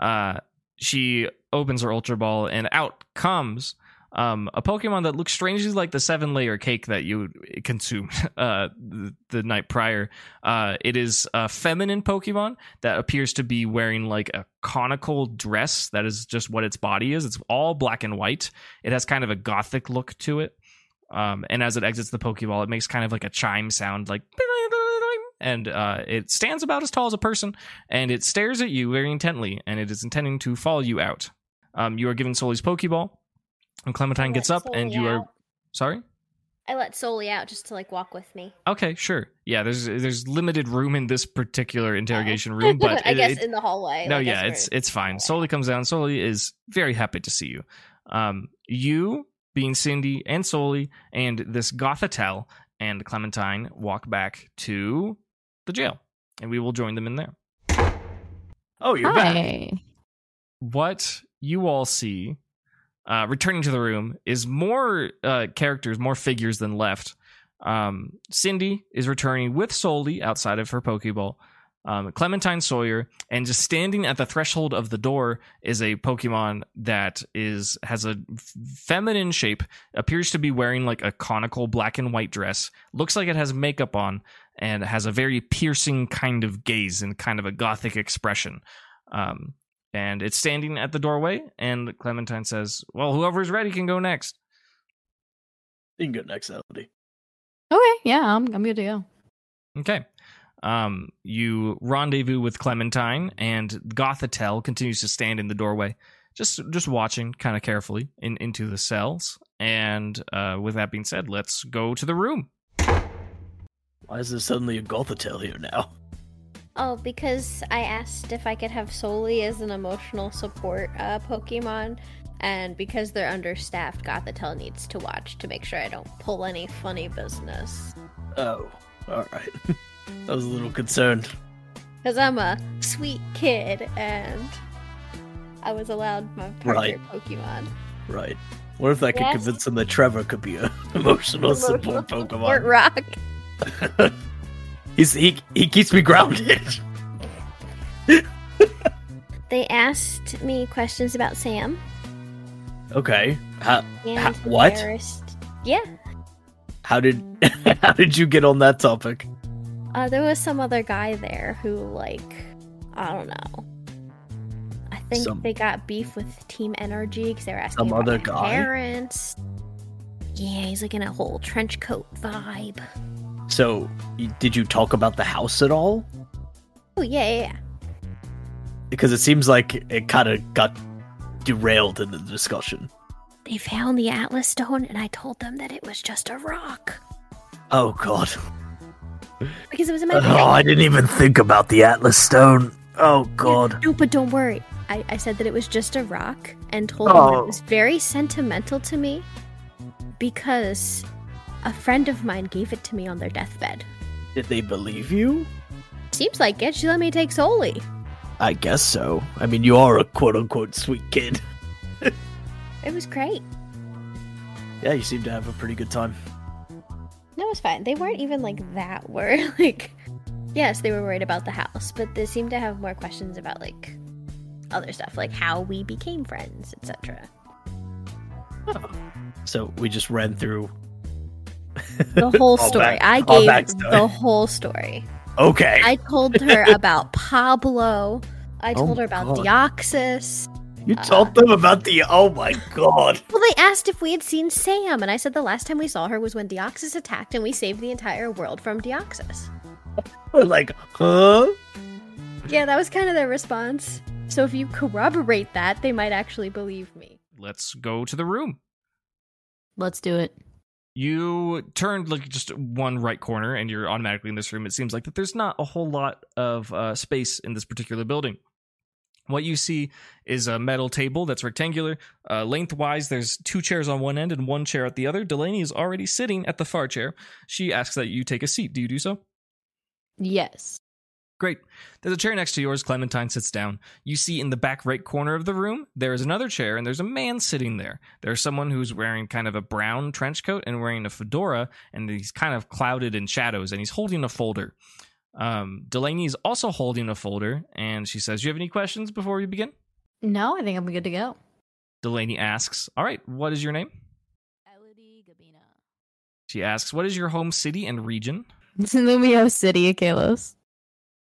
uh, she opens her Ultra Ball, and out comes um, a Pokemon that looks strangely like the seven layer cake that you consumed uh, the, the night prior. Uh, it is a feminine Pokemon that appears to be wearing like a conical dress. That is just what its body is. It's all black and white. It has kind of a gothic look to it. Um, and as it exits the Pokeball, it makes kind of like a chime sound, like. And uh, it stands about as tall as a person, and it stares at you very intently, and it is intending to follow you out. Um, you are given Soli's Pokeball, and Clementine gets up, Soli and you are sorry. I let Soli out just to like walk with me. Okay, sure. Yeah, there's there's limited room in this particular interrogation room, but I it- guess it- in the hallway. no, yeah, it's it's fine. Soli comes down. Soli is very happy to see you. Um, you being Cindy and Soli and this Gothitelle and Clementine walk back to the jail, and we will join them in there. Oh, you're back. What you all see uh, returning to the room is more uh, characters, more figures than left. Um, Cindy is returning with Soli outside of her Pokeball. Um, Clementine Sawyer, and just standing at the threshold of the door is a Pokemon that is has a feminine shape, appears to be wearing like a conical black and white dress, looks like it has makeup on, and has a very piercing kind of gaze and kind of a gothic expression. Um, and it's standing at the doorway and clementine says well whoever's ready can go next You can go next, Elodie. Okay, yeah, I'm I'm good to go. okay um you rendezvous with clementine and gothitelle continues to stand in the doorway just just watching kind of carefully in into the cells and uh with that being said let's go to the room Why is there suddenly a Gothitelle here now? Oh, because I asked if I could have Soli as an emotional support uh, Pokemon, and because they're understaffed, Gothitelle needs to watch to make sure I don't pull any funny business. Oh, all right. I was a little concerned. Because I'm a sweet kid, and I was allowed my partner Right. Pokemon. Right. What if I could Yes. convince him that Trevor could be a emotional support Support Pokemon? Rock. He's he he keeps me grounded. They asked me questions about Sam. Okay. How Ha- what? Yeah. how did how did you get on that topic? Uh, there was some other guy there who, like, I don't know. I think Some- they got beef with Team Energy because they were asking Some about other guy? parents. Yeah, he's like in a whole trench coat vibe. So, did you talk about the house at all? Oh yeah, yeah, yeah. Because it seems like it kind of got derailed in the discussion. They found the Atlas Stone, and I told them that it was just a rock Oh God! Because it was my Oh. I didn't even think about the Atlas Stone. Oh God! No, but don't worry. I, I said that it was just a rock and told them Oh. it was very sentimental to me because a friend of mine gave it to me on their deathbed. Did they believe you? Seems like it. She let me take Soli. I guess so. I mean, you are a quote unquote sweet kid. it was great. Yeah, you seem to have a pretty good time. No, it was fine. They weren't even like that worried. like, yes, they were worried about the house, but they seemed to have more questions about like other stuff, like how we became friends, etc. So we just ran through The whole story. back- I gave the whole story. Okay. I told her about Pablo. I Oh told her about God. Deoxys. You told them about the. Oh my god. Well, they asked if we had seen Sam, and I said the last time we saw her was when Deoxys attacked and we saved the entire world from Deoxys. We're like, huh? Yeah, that was kind of their response. So if you corroborate that, they might actually believe me. Let's go to the room. Let's do it. You turned like just one right corner and you're automatically in this room. It seems like that there's not a whole lot of uh, space in this particular building. What you see is a metal table that's rectangular. Uh, lengthwise, there's two chairs on one end and one chair at the other. Delaney is already sitting at the far chair. She asks that you take a seat. Do you do so? Yes. Great. There's a chair next to yours. Clementine sits down. You see in the back right corner of the room, there is another chair and there's a man sitting there. There's someone who's wearing kind of a brown trench coat and wearing a fedora, and he's kind of clouded in shadows and he's holding a folder. Um, Delaney's also holding a folder and she says, Do you have any questions before we begin? No, I think I'm good to go. Delaney asks, All right, what is your name? Elodie Gabina. She asks, What is your home city and region? It's in Lumiose City, Kalos.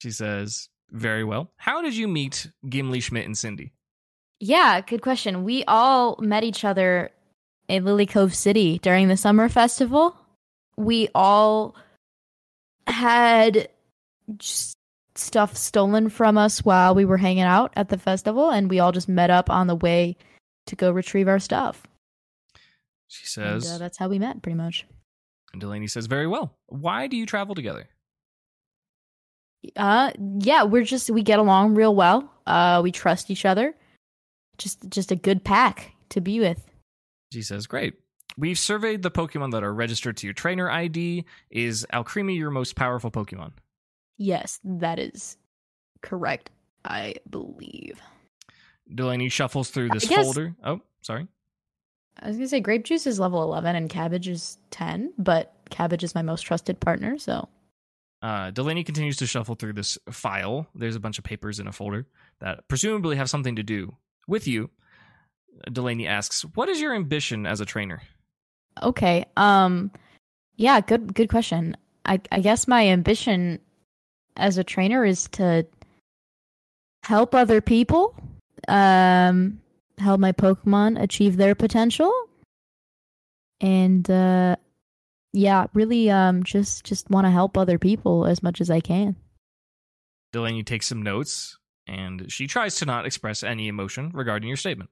She says, Very well. How did you meet Gimli, Schmidt, and Cindy? Yeah, good question. We all met each other in Lily Cove City during the summer festival. We all had just stuff stolen from us while we were hanging out at the festival, and we all just met up on the way to go retrieve our stuff. She And, says, uh, that's how we met, pretty much. And Delaney says, Very well. Why do you travel together? Uh, yeah, we're just we get along real well. Uh, we trust each other. Just, just a good pack to be with. She says, Great. We've surveyed the Pokemon that are registered to your trainer ID. Is Alcremie your most powerful Pokemon? Yes, that is correct. I believe. Delaney shuffles through this guess- folder. Oh, sorry. I was gonna say grape juice is level eleven and cabbage is ten, but cabbage is my most trusted partner, so Uh, Delaney continues to shuffle through this file. There's a bunch of papers in a folder that presumably have something to do with you. Delaney asks, What is your ambition as a trainer? okay. Um yeah, good good question. I I guess my ambition as a trainer is to help other people. Um help my Pokemon achieve their potential. And uh yeah, really um just just want to help other people as much as I can. Delaney takes some notes and she tries to not express any emotion regarding your statement.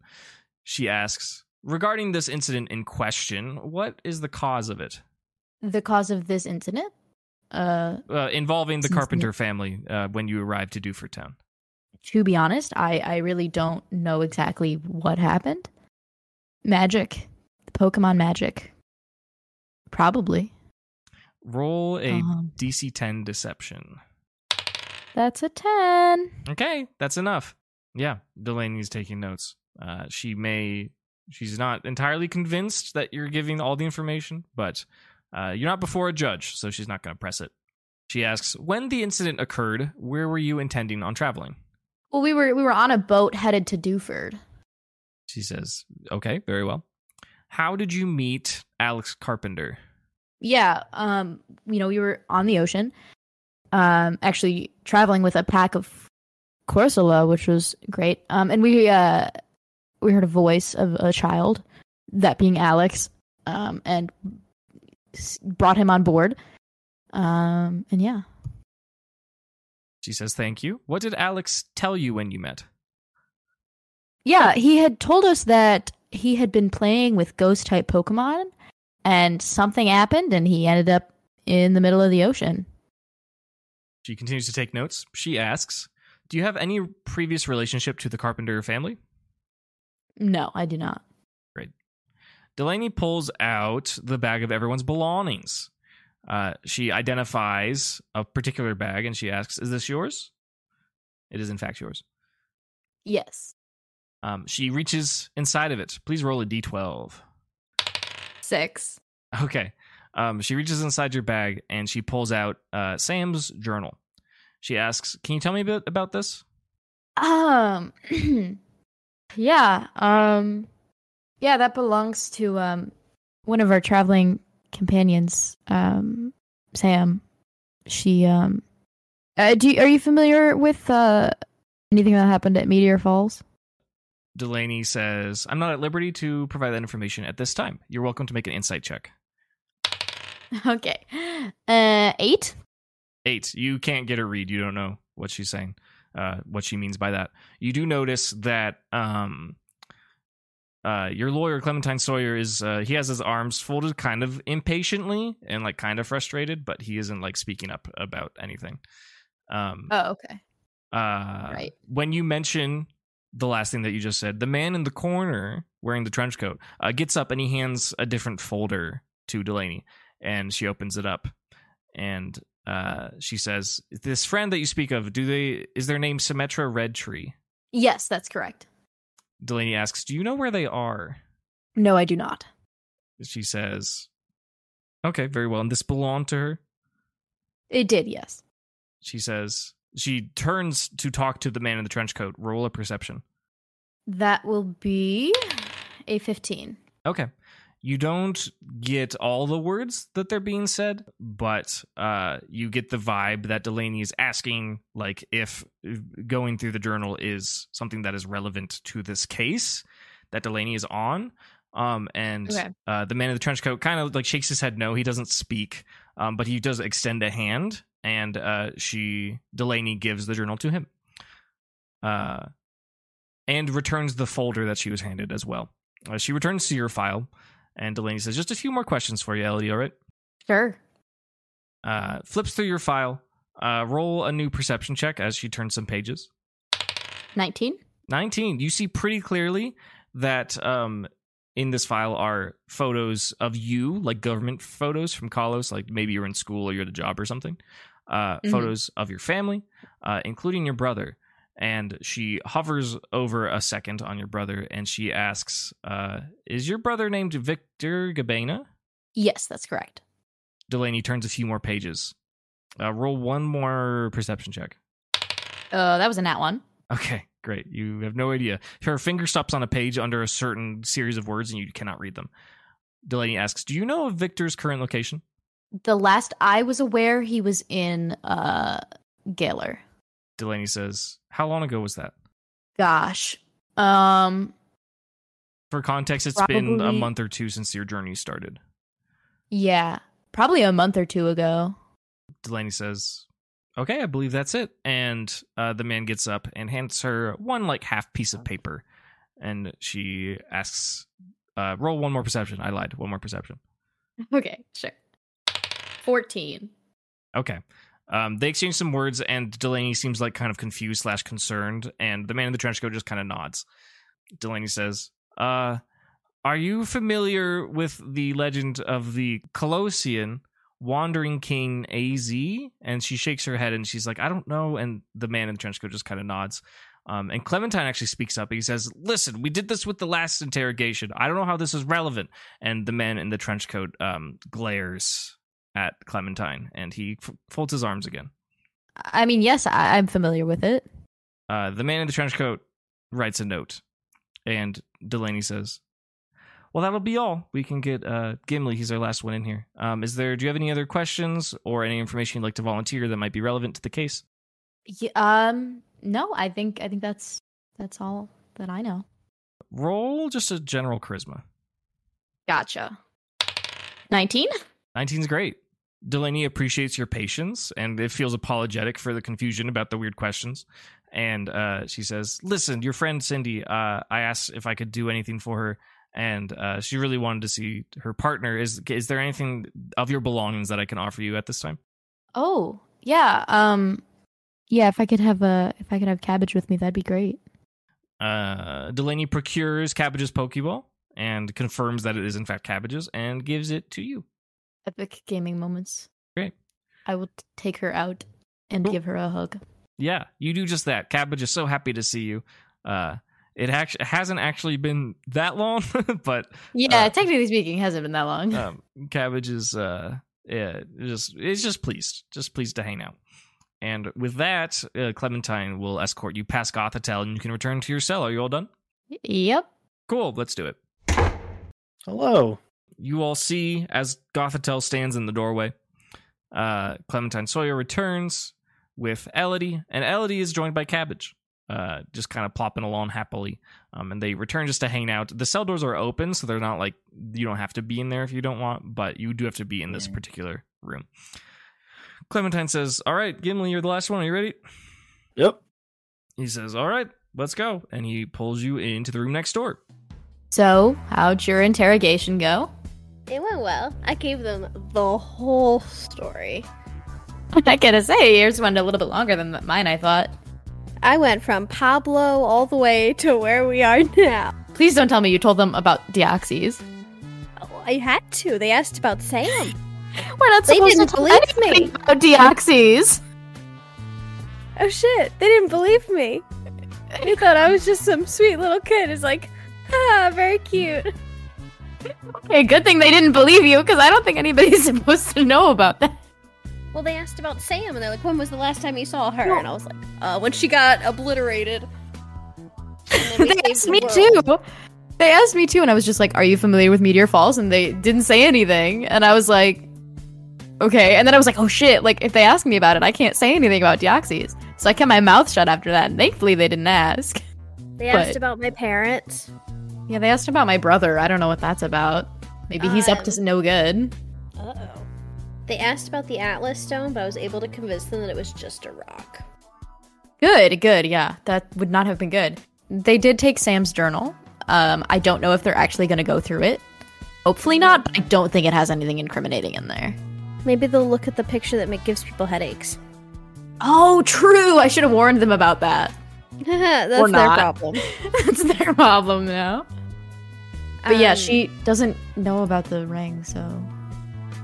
She asks, Regarding this incident in question, what is the cause of it? The cause of this incident? Uh Uh, involving the Carpenter family uh, when you arrived to Dewford Town. to be honest, I, I really don't know exactly what happened. Magic. The Pokemon magic. Probably. Roll a Um, DC 10 deception. that's a 10. Okay, that's enough. Yeah, Delaney's taking notes. Uh, she may, she's not entirely convinced that you're giving all the information, but uh, you're not before a judge, so she's not going to press it. She asks, When the incident occurred, where were you intending on traveling? Well, we were we were on a boat headed to Dewford. She says, Okay, very well. How did you meet Alex Carpenter? Yeah, um, you know, we were on the ocean. Um, actually traveling with a pack of Corsola, which was great. Um, and we uh we heard a voice of a child, that being Alex. Um, and brought him on board. Um, and yeah. She says, Thank you. What did Alex tell you when you met? Yeah, he had told us that he had been playing with ghost type Pokemon and something happened and he ended up in the middle of the ocean. She continues to take notes. She asks, Do you have any previous relationship to the Carpenter family? No, I do not. Delaney pulls out the bag of everyone's belongings. Uh, she identifies a particular bag and she asks, Is this yours? It is, in fact, yours. Yes. Um, she reaches inside of it. Please roll a d12. Six. Okay. Um, she reaches inside your bag and she pulls out uh, Sam's journal. She asks, "Can you tell me a bit about this?" Um, yeah. Um, yeah, that belongs to um one of our traveling companions, um, Sam. She um, uh, do you, are you familiar with uh anything that happened at Meteor Falls? Delaney says, "I'm not at liberty to provide that information at this time. You're welcome to make an insight check." Okay. Uh, eight. Eight. You can't get a read. You don't know what she's saying. Uh, what she means by that. You do notice that um, uh, your lawyer Clementine Sawyer is uh, he has his arms folded kind of impatiently and like kind of frustrated, but he isn't like speaking up about anything. Um, Oh, okay. uh, Right. When you mention the last thing that you just said, the man in the corner wearing the trench coat uh, gets up and he hands a different folder to Delaney, and she opens it up, and uh, she says, "This friend that you speak of, do they? Is their name Symmetra Redtree?" Yes, that's correct. Delaney asks, "Do you know where they are?" No, I do not. She says, "Okay, very well." And this belonged to her. It did, yes. She says she turns to talk to the man in the trench coat. Roll a perception. That will be a 15. Okay. You don't get all the words that they're being said, but uh, you get the vibe that Delaney is asking, like, if going through the journal is something that is relevant to this case that Delaney is on. Um, and Okay. uh, the man in the trench coat kind of like shakes his head no, he doesn't speak, um, but he does extend a hand, and uh, she Delaney gives the journal to him, uh, and returns the folder that she was handed as well. Uh, she returns to your file, and Delaney says, "Just a few more questions for you, Elodie. All right." Sure. Uh, flips through your file. Uh, roll a new perception check as she turns some pages. 19? 19 you see pretty clearly that um in this file are photos of you like government photos from Kalos like maybe you're in school or you're at a job or something uh Mhm. photos of your family uh including your brother and she hovers over a second on your brother and she asks uh is your brother named Victor Gabena Yes, that's correct. Delaney turns a few more pages uh roll one more perception check Uh, that was a nat one. Okay, great. You have no idea. Her finger stops on a page under a certain series of words and you cannot read them. Delaney asks, Do you know of Victor's current location? The last I was aware, he was in uh Galar. Delaney says, How long ago was that? Gosh. Um For context, it's been a month or two since your journey started. yeah, probably a month or two ago. Delaney says, Okay, I believe that's it. And uh, the man gets up and hands her one like half piece of paper. And she asks, uh, Roll one more perception. I lied. One more perception. Okay, sure. 14. Okay. Um, they exchange some words, and Delaney seems like kind of confused slash concerned, and the man in the trench coat just kind of nods. Delaney says, "Uh, are you familiar with the legend of the Kalosian Wandering King Az?" And she shakes her head, and she's like, "I don't know." And the man in the trench coat just kind of nods. Um, and Clementine actually speaks up. He says, "Listen, we did this with the last interrogation. I don't know how this is relevant." And the man in the trench coat um, glares at Clementine, and he f- folds his arms again. I mean, yes, I- I'm familiar with it. Uh, the man in the trench coat writes a note, and Delaney says, "Well, that'll be all. We can get uh, Gimli. He's our last one in here. Um, is there? Do you have any other questions or any information you'd like to volunteer that might be relevant to the case?" Yeah, um, no, I think I think that's that's all that I know. Roll just a general charisma. Gotcha. 19? 19's great. Delaney appreciates your patience and it feels apologetic for the confusion about the weird questions. And uh, she says, Listen, your friend Cindy, uh, I asked if I could do anything for her. And uh, she really wanted to see her partner. Is is there anything of your belongings that I can offer you at this time? Oh, yeah. Um yeah, if I could have a if I could have cabbage with me, that'd be great. Uh, Delaney procures Cabbage's Pokeball and confirms that it is in fact Cabbage's and gives it to you. Epic gaming moments. Great. I will t- take her out and Cool. give her a hug. Yeah, you do just that. Cabbage is so happy to see you. Uh, It actually hasn't actually been that long, but yeah, uh, technically speaking, hasn't been that long. Um, Cabbage is uh, yeah, just it's just pleased, just pleased to hang out. And with that, uh, Clementine will escort you past Gothitelle, and you can return to your cell. Are you all done? Yep. Cool. Let's do it. Hello. You all see as Gothitelle stands in the doorway. Uh, Clementine Sawyer returns with Elodie, and Elodie is joined by Cabbage, uh, just kind of plopping along happily. Um, and they return just to hang out. The cell doors are open, so they're not like you don't have to be in there if you don't want, but you do have to be in this particular room. Clementine says, All right, Gimli, you're the last one. Are you ready? Yep. He says, All right, let's go. And he pulls you into the room next door. So, how'd your interrogation go? It went well. I gave them the whole story. I gotta say, yours went a little bit longer than mine, I thought. I went from Pablo all the way to where we are now. Please don't tell me you told them about Deoxys. Oh, I had to. They asked about Sam. We're not supposed they didn't to believe me about Deoxys. Oh shit! They didn't believe me. They thought I was just some sweet little kid. It's like, ah, very cute. Okay, good thing they didn't believe you because I don't think anybody's supposed to know about that. Well, they asked about Sam, and they're like, "When was the last time you saw her?" And I was like, "Uh, when she got obliterated." they asked me too. They asked me too, and I was just like, "Are you familiar with Meteor Falls?" And they didn't say anything, and I was like, okay. And then I was like, oh shit, like if they ask me about it, I can't say anything about Deoxys. So I kept my mouth shut after that. And thankfully, they didn't ask. They asked but, about my parents. Yeah, they asked about my brother. I don't know what that's about. Maybe he's um, up to um, no good. Uh oh. They asked about the Atlas Stone, but I was able to convince them that it was just a rock. Good, good. Yeah, that would not have been good. They did take Sam's journal. Um, I don't know if they're actually going to go through it. Hopefully not, but I don't think it has anything incriminating in there. Maybe they'll look at the picture that gives people headaches. Oh, true. I should have warned them about that. That's their problem. That's their problem now. But um, yeah, she doesn't know about the ring, so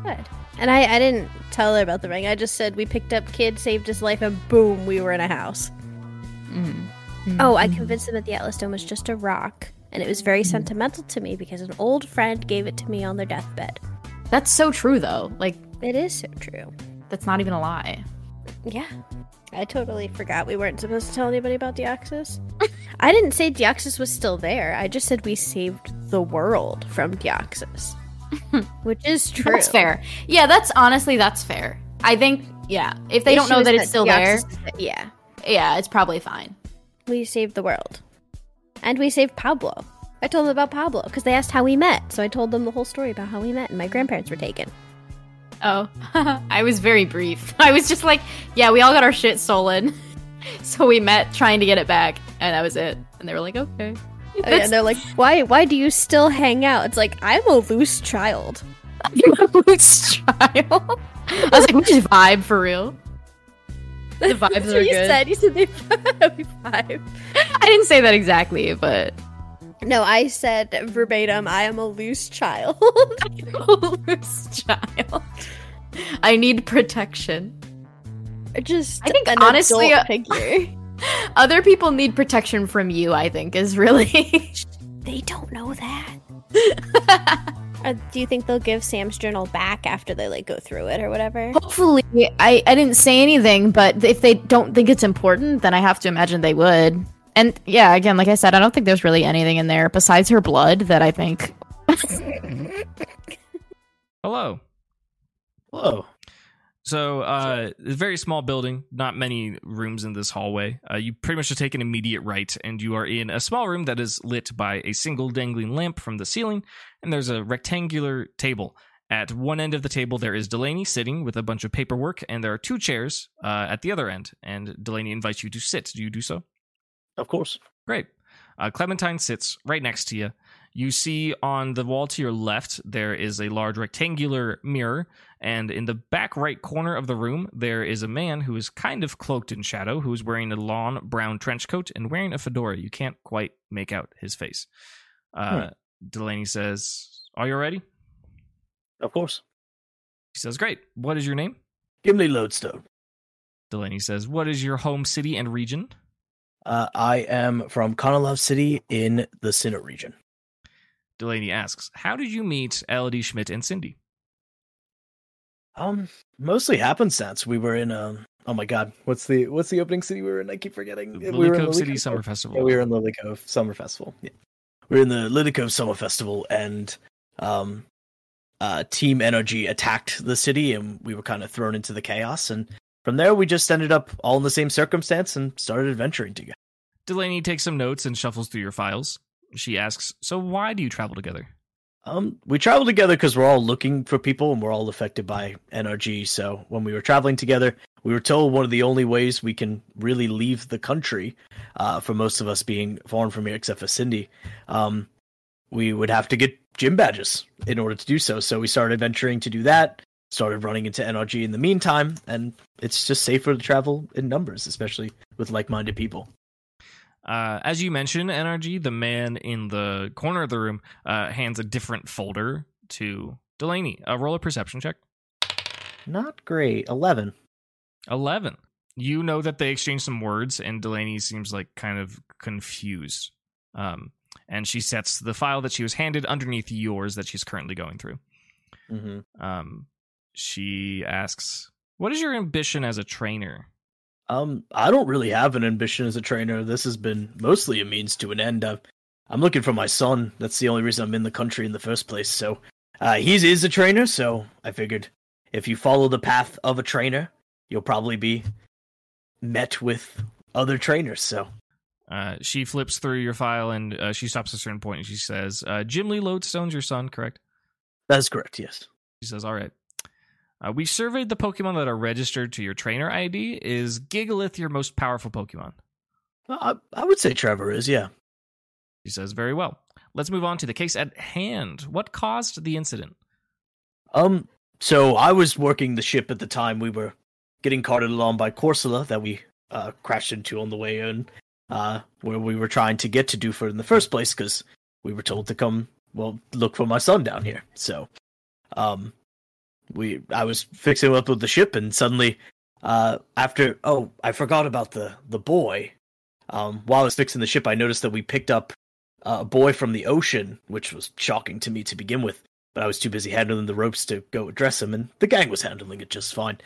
good. And I, I didn't tell her about the ring. I just said we picked up kid, saved his life, and boom, we were in a house. Mm-hmm. Oh, I convinced him that the Atlas Stone was just a rock, and it was very mm-hmm. sentimental to me because an old friend gave it to me on their deathbed. That's so true, though. Like it is so true. That's not even a lie. Yeah. I totally forgot we weren't supposed to tell anybody about Deoxys. I didn't say Deoxys was still there. I just said we saved the world from Deoxys. which is true. That's fair. Yeah, that's honestly that's fair. I think yeah, if they the don't know that it's still Deoxys there. yeah. Yeah, it's probably fine. We saved the world. And we saved Pablo. I told them about Pablo because they asked how we met. So I told them the whole story about how we met and my grandparents were taken. Oh, I was very brief. I was just like, yeah, we all got our shit stolen. so we met trying to get it back, and that was it. And they were like, okay. Oh, yeah, and they're like, why why do you still hang out? It's like, I'm a loose child. I'm a loose child. I was like, we just vibe for real. The vibes are you good. Said. You said they vibe. I didn't say that exactly, but no, I said verbatim, I am a loose child. a loose child. I need protection. Just I think honestly uh, figure. other people need protection from you, I think, is really They don't know that. uh, do you think they'll give Sam's journal back after they like go through it or whatever? Hopefully. I, I didn't say anything, but if they don't think it's important, then I have to imagine they would. And yeah, again, like I said, I don't think there's really anything in there besides her blood that I think. Hello. Hello. So, uh, a very small building, not many rooms in this hallway. Uh, you pretty much just take an immediate right, and you are in a small room that is lit by a single dangling lamp from the ceiling, and there's a rectangular table. At one end of the table, there is Delaney sitting with a bunch of paperwork, and there are two chairs uh, at the other end. And Delaney invites you to sit. Do you do so? Of course. Great. Uh, Clementine sits right next to you. You see on the wall to your left, there is a large rectangular mirror, and in the back right corner of the room, there is a man who is kind of cloaked in shadow, who is wearing a lawn brown trench coat and wearing a fedora. You can't quite make out his face. Uh, hmm. Delaney says, Are you ready? Of course. He says, Great. What is your name? Gimli Lodestone. Delaney says, What is your home city and region? Uh, I am from Canalave City in the Sinnoh region. Delaney asks, "How did you meet Elodie Schmidt and Cindy?" Um, mostly happenstance. We were in um. Oh my god, what's the what's the opening city we were in? I keep forgetting. Lily we were in Cove Lily City Cove. Summer Festival. Yeah, we were in Lily Cove Summer Festival. Yeah. We were in the Lily Cove Summer Festival, and um, uh, Team Energy attacked the city, and we were kind of thrown into the chaos. And from there, we just ended up all in the same circumstance and started adventuring together. Delaney takes some notes and shuffles through your files. She asks, "So why do you travel together?" Um, we travel together because we're all looking for people, and we're all affected by NRG. So when we were traveling together, we were told one of the only ways we can really leave the country, uh, for most of us being foreign from here, except for Cindy, um, we would have to get gym badges in order to do so. So we started venturing to do that. Started running into NRG in the meantime, and it's just safer to travel in numbers, especially with like-minded people. Uh, as you mentioned, NRG, the man in the corner of the room uh, hands a different folder to Delaney. Uh, roll a perception check. Not great. Eleven. 11. You know that they exchanged some words, and Delaney seems like kind of confused. Um, and she sets the file that she was handed underneath yours that she's currently going through. Mm-hmm. Um, she asks, What is your ambition as a trainer? Um, I don't really have an ambition as a trainer. This has been mostly a means to an end. i I'm looking for my son. That's the only reason I'm in the country in the first place. So, uh, he is a trainer. So I figured if you follow the path of a trainer, you'll probably be met with other trainers. So, Uh, she flips through your file and uh, she stops at a certain point and she says, uh, Jim Lee Lodestone's your son, correct? that's correct. Yes. She says, All right. Uh, we surveyed the Pokemon that are registered to your trainer ID. Is Gigalith your most powerful Pokemon? I, I would say Trevor is. Yeah. He says, Very well. Let's move on to the case at hand. What caused the incident? Um. So I was working the ship at the time. We were getting carted along by Corsola that we uh, crashed into on the way in, uh, where we were trying to get to Dewford in the first place because we were told to come, well, look for my son down here. So, um, we I was fixing up with the ship, and suddenly, uh, after oh, I forgot about the the boy. Um, while I was fixing the ship, I noticed that we picked up uh, a boy from the ocean, which was shocking to me to begin with but I was too busy handling the ropes to go address him, and the gang was handling it just fine.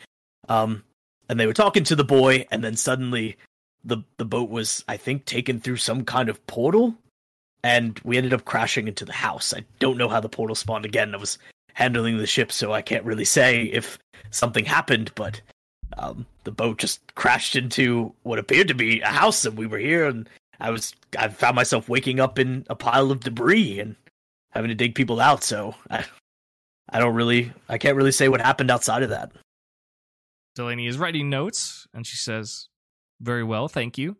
Um, and they were talking to the boy, and then suddenly the the boat was, I think, taken through some kind of portal, and we ended up crashing into the house. I don't know how the portal spawned again. I was handling the ship, so I can't really say if something happened, but um, the boat just crashed into what appeared to be a house, and we were here, and I was I found myself waking up in a pile of debris and having to dig people out. So I, I don't really, I can't really say what happened outside of that. Delaney is writing notes, and she says, "Very well, thank you."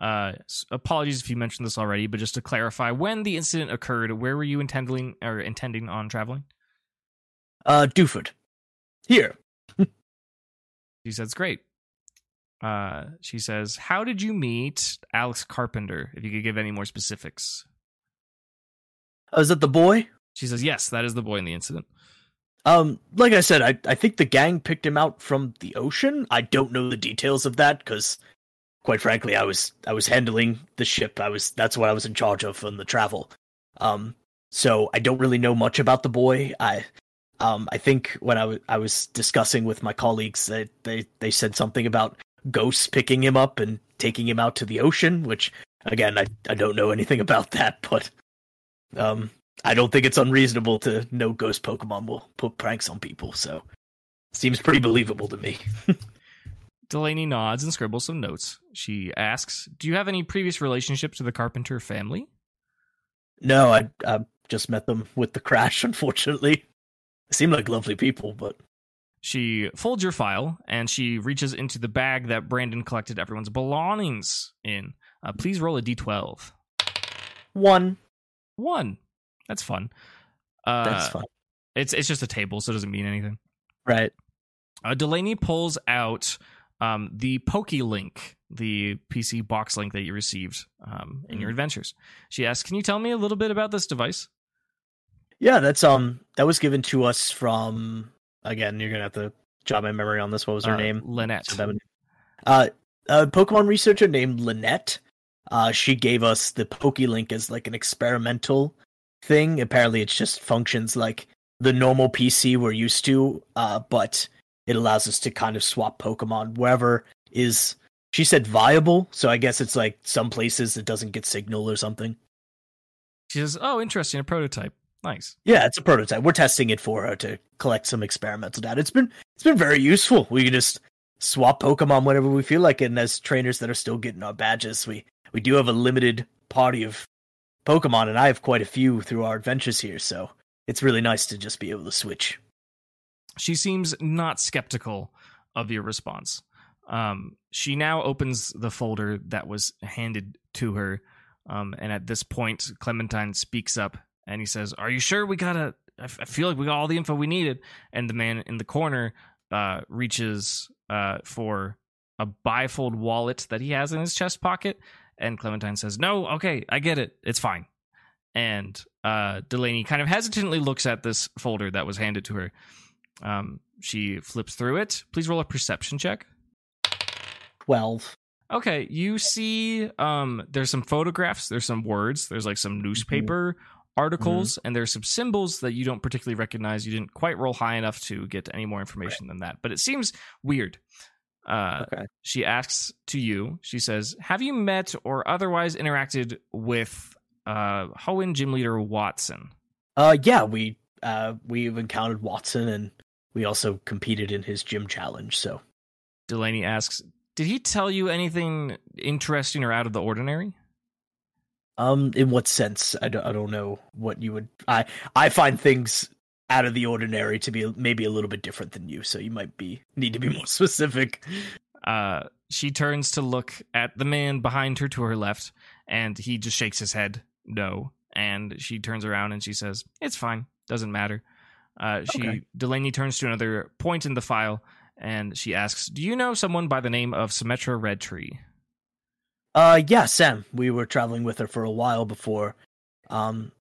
Uh, apologies if you mentioned this already, but just to clarify, when the incident occurred, where were you intending or intending on traveling? Uh, Dewford, here. She says, "Great." Uh, she says, "How did you meet Alex Carpenter? If you could give any more specifics." Oh, is that the boy? She says, "Yes, that is the boy in the incident." Um, like I said, I I think the gang picked him out from the ocean. I don't know the details of that because, quite frankly, I was I was handling the ship. I was that's what I was in charge of on the travel. Um, so I don't really know much about the boy. I um I think when I was I was discussing with my colleagues, they they they said something about ghosts picking him up and taking him out to the ocean, which again I I don't know anything about that, but um I don't think it's unreasonable to know ghost Pokemon will put pranks on people, so seems pretty believable to me. Delaney nods and scribbles some notes. She asks, "Do you have any previous relationship to the Carpenter family?" No, I I just met them with the crash, unfortunately. They seem like lovely people, but She folds your file and she reaches into the bag that Brandon collected everyone's belongings in. Uh, please roll a d12. one One. That's fun. Uh, that's fine. It's it's just a table, so it doesn't mean anything. Right. Uh, Delaney pulls out um, the PokeLink, the PC box link that you received um, in your adventures. She asks, "Can you tell me a little bit about this device?" Yeah, that's um that was given to us from again, you're gonna have to jog my memory on this. What was her Uh, name? Lynette. So that would- Uh, a Pokemon researcher named Lynette. uh, she gave us the PokeLink as like an experimental thing. Apparently, it just functions like the normal PC we're used to, uh, but it allows us to kind of swap Pokemon wherever is. She said viable, so I guess it's like some places it doesn't get signal or something. She says, "Oh, interesting, a prototype. Nice. Yeah, it's a prototype. We're testing it for her to collect some experimental data. It's been it's been very useful. We can just swap Pokemon whenever we feel like it. And as trainers that are still getting our badges, we we do have a limited party of Pokemon, and I have quite a few through our adventures here. So it's really nice to just be able to switch. She seems not skeptical of your response. Um, she now opens the folder that was handed to her, um, and at this point, Clementine speaks up and he says, "Are you sure we got a? I feel like we got all the info we needed." And the man in the corner uh, reaches uh, for a bifold wallet that he has in his chest pocket, and Clementine says, "No, okay, I get it. It's fine." And uh, Delaney kind of hesitantly looks at this folder that was handed to her. Um, she flips through it. Please roll a perception check. 12. Okay, you see um there's some photographs, there's some words, there's like some newspaper mm-hmm. Articles, mm-hmm. and there's some symbols that you don't particularly recognize. You didn't quite roll high enough to get any more information right. than that, but it seems weird. Uh, okay. She asks to you, she says, Have you met or otherwise interacted with uh, Hoenn gym leader Wattson? Uh, yeah, we uh, we've encountered Wattson and we also competed in his gym challenge, so. Delaney asks, did he tell you anything interesting or out of the ordinary? Um, in what sense? I don't, I don't know what you would. I I find things out of the ordinary to be maybe a little bit different than you, so you might be need to be more specific. Uh, she turns to look at the man behind her to her left, and he just shakes his head no. And she turns around and she says, "It's fine, doesn't matter." Uh, she okay. Delaney turns to another point in the file and she asks, "Do you know someone by the name of Symmetra Redtree?" Uh, yeah, Sam. We were traveling with her for a while before, um,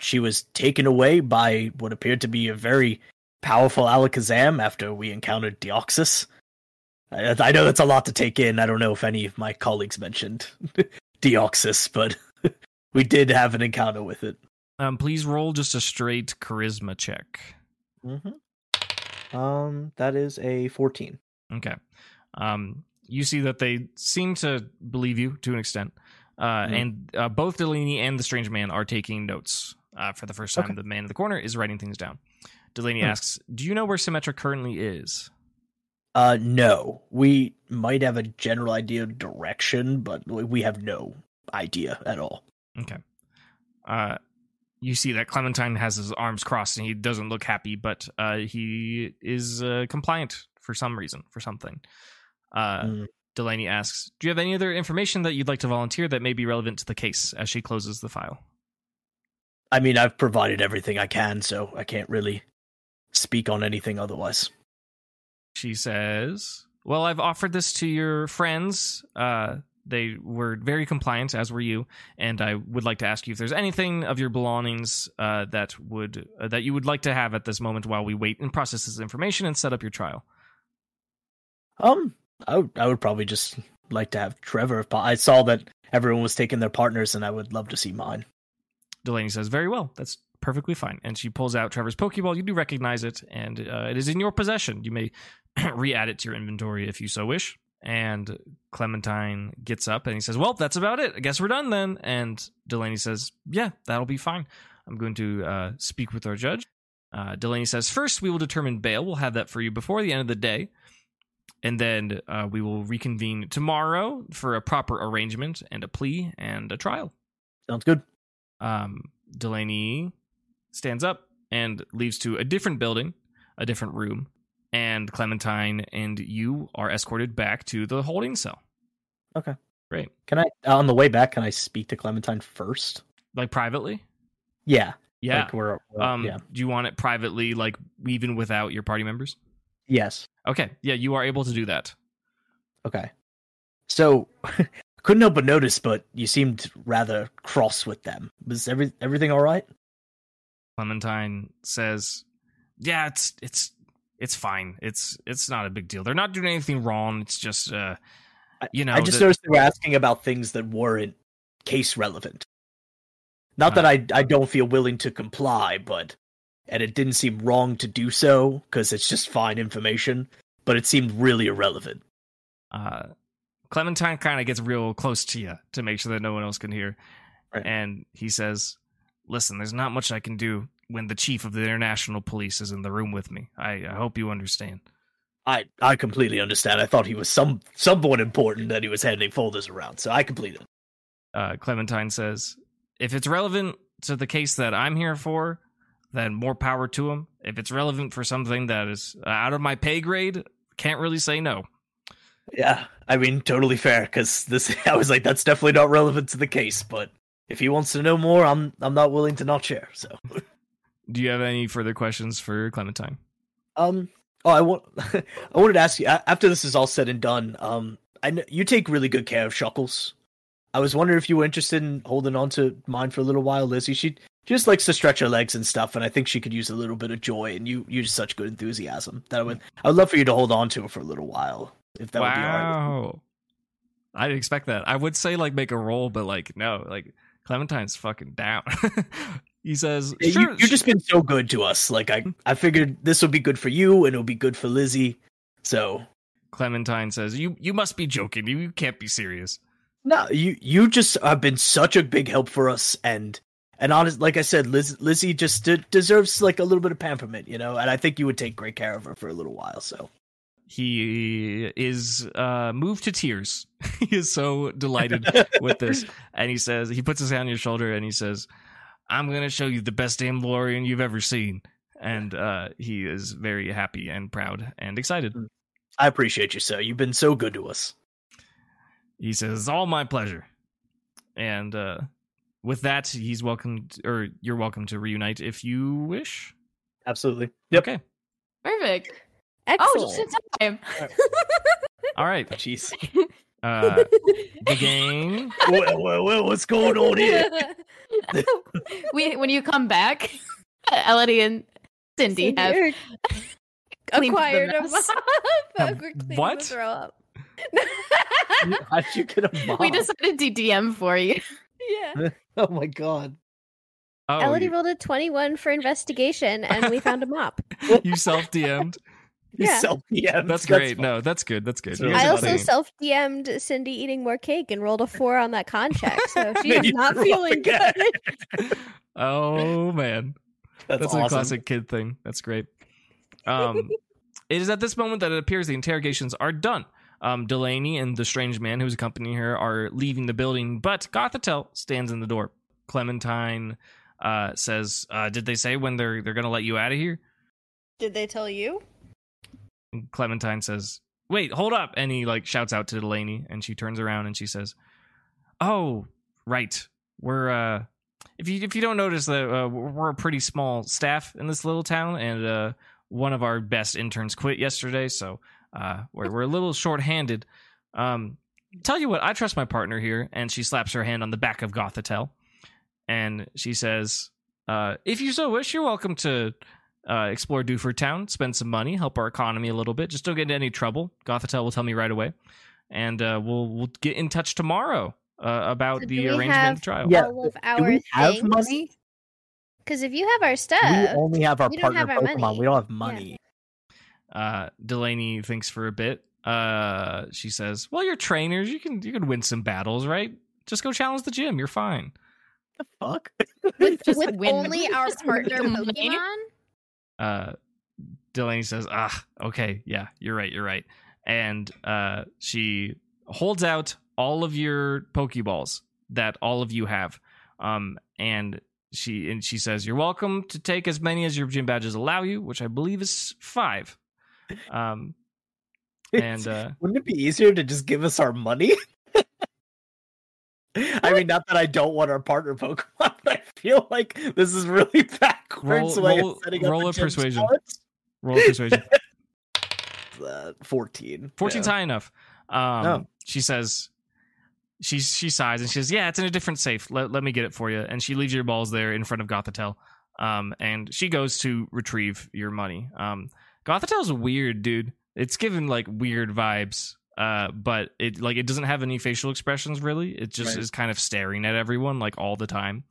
she was taken away by what appeared to be a very powerful Alakazam after we encountered Deoxys. I, I know that's a lot to take in. I don't know if any of my colleagues mentioned Deoxys, but we did have an encounter with it. Um, please roll just a straight charisma check. Mm-hmm. Um, that is a 14. Okay. Um, you see that they seem to believe you to an extent. Uh, mm-hmm. and uh, both Delaney and the strange man are taking notes. Uh, for the first time, okay. the man in the corner is writing things down. Delaney hmm. asks, "Do you know where Symmetra currently is?" Uh, no. We might have a general idea of direction, but we have no idea at all. Okay. Uh, you see that Clementine has his arms crossed and he doesn't look happy, but uh, he is uh, compliant for some reason, for something. Uh, mm. Delaney asks, Do you have any other information that you'd like to volunteer that may be relevant to the case as she closes the file? I mean, I've provided everything I can, so I can't really speak on anything otherwise. She says, Well, I've offered this to your friends. Uh, they were very compliant, as were you. And I would like to ask you if there's anything of your belongings uh, that would uh, that you would like to have at this moment while we wait and process this information and set up your trial. Um, I would, I would probably just like to have Trevor. I saw that everyone was taking their partners, and I would love to see mine. Delaney says, "Very well. That's perfectly fine." And she pulls out Trevor's Pokeball. You do recognize it, and uh, it is in your possession. You may re-add it to your inventory if you so wish. And Clementine gets up and he says, Well, that's about it. I guess we're done then. And Delaney says, Yeah, that'll be fine. I'm going to uh, speak with our judge. Uh, Delaney says, First, we will determine bail. We'll have that for you before the end of the day. And then uh, we will reconvene tomorrow for a proper arrangement and a plea and a trial. Sounds good. Um, Delaney stands up and leaves to a different building, a different room, and Clementine and you are escorted back to the holding cell. Okay. Great. Can I on the way back can I speak to Clementine first? Like privately? Yeah. Yeah. Like we're, we're, um yeah. do you want it privately like even without your party members? Yes. Okay. Yeah, you are able to do that. Okay. So couldn't help but notice, but you seemed rather cross with them. Was every everything all right? Clementine says, "Yeah, it's it's it's fine. It's it's not a big deal. They're not doing anything wrong. It's just uh you know, I just the- noticed they were asking about things that weren't case relevant. Not that Uh, I I don't feel willing to comply, but and it didn't seem wrong to do so because it's just fine information, but it seemed really irrelevant. uh, Clementine kind of gets real close to you to make sure that no one else can hear. Right. And he says, Listen, there's not much I can do when the chief of the international police is in the room with me. I, I hope you understand. I I completely understand. I thought he was some somewhat important that he was handing folders around, so I completely. Uh, Clementine says, If it's relevant to the case that I'm here for, then more power to him. If it's relevant for something that is uh, out of my pay grade, can't really say no. Yeah, I mean, totally fair. Because this, I was like, that's definitely not relevant to the case. But if he wants to know more, I'm I'm not willing to not share. So, Do you have any further questions for Clementine? um, oh, I want, I wanted to ask you after this is all said and done. Um, I know you take really good care of Shuckles. I was wondering if you were interested in holding on to mine for a little while, Lizzie. She she just likes to stretch her legs and stuff, and I think she could use a little bit of joy. And you just such good enthusiasm that I would I would love for you to hold on to her for a little while, if that would be all right. wow. I didn't expect that. I would say like make a roll, but like no, like Clementine's fucking down. he says, Yeah, sure, you, you've just been so good to us. Like I, hmm. I figured this would be good for you, and it'll be good for Lizzie. So Clementine says, "You you must be joking. You, you can't be serious." no, you you just have been such a big help for us, and and honest, like I said, Liz, Lizzie just de- deserves like a little bit of pamperment, you know. And I think you would take great care of her for a little while. So He is uh, moved to tears. he is so delighted with this, and he says, he puts his hand on your shoulder and he says, "I'm gonna show you the best damn Lorian you've ever seen." And uh, he is very happy and proud and excited. I appreciate you, sir. You've been so good to us. He says, "It's all my pleasure." And uh, with that, he's welcome, or you're welcome to reunite if you wish. Absolutely. Yep. Okay. Perfect. Excellent. Oh, just in time. All right. Jeez. Uh, the gang. Wha- wha- wha- what's going on here? we when you come back, Elodie and Cindy have Cindy cleaned the acquired a mess. mop. Have- We're cleaning what? the Throw up. How'd you get a mom? we decided to DM for you. yeah. Oh my god. Oh, Elodie you, rolled a 21 for investigation and we found a mop. you self DM'd. You Yeah. self PM. That's great. No, that's good. That's good. So- I also self DM'd Cindy eating more cake and rolled a four on that con check. So she Then is not feeling good. oh man, That's, that's awesome. a classic kid thing. That's great. Um, it is at this moment that it appears the interrogations are done. Um, Delaney and the strange man who's accompanying her are leaving the building, but Gothitelle stands in the door. Clementine uh, says, uh, "Did they say when they're they're going to let you out of here?" Did they tell you? And Clementine says, "Wait, hold up!" And he like shouts out to Delaney, and she turns around and she says, "Oh, right. We're uh, if you if you don't notice that uh, we're a pretty small staff in this little town, and uh, one of our best interns quit yesterday, so uh, we're we're a little short-handed. Um, tell you what, I trust my partner here." And she slaps her hand on the back of Gothitelle, and she says, uh, "If you so wish, you're welcome to." uh, explore Dewford Town, spend some money, help our economy a little bit. Just don't get into any trouble. Gothitelle will tell me right away, and uh, we'll we'll get in touch tomorrow uh, about So the arrangement have- of the trial. Yeah, All of Do our we have things? money? Because if you have our stuff, we only have our partner have our Pokemon. money. We don't have money. Uh, Delaney thinks for a bit. Uh, she says, "Well, you're trainers. You can you can win some battles, right? Just go challenge the gym. You're fine." The fuck? with, Just with win- only our partner win. Pokemon, uh Delaney says, "Ah, okay, yeah, you're right, you're right." And uh she holds out all of your pokeballs that all of you have. Um and she and she says, "You're welcome to take as many as your gym badges allow you, which I believe is 5." Um and uh Wouldn't it be easier to just give us our money? I mean, not that I don't want our partner Pokemon, but I feel like this is really backwards Roll- way roll- of setting up roll the a persuasion. sports. roll a persuasion. Uh, Fourteen. 14's Yeah. high enough. Um, Oh. She says, she she sighs and she says, "Yeah, it's in a different safe. Let, let me get it for you." And she leaves your balls there in front of Gothitelle. Um, and she goes to retrieve your money. Um, Gothitelle's weird, dude. It's given like weird vibes. uh, but it like it doesn't have any facial expressions really. It just Right. is kind of staring at everyone like all the time.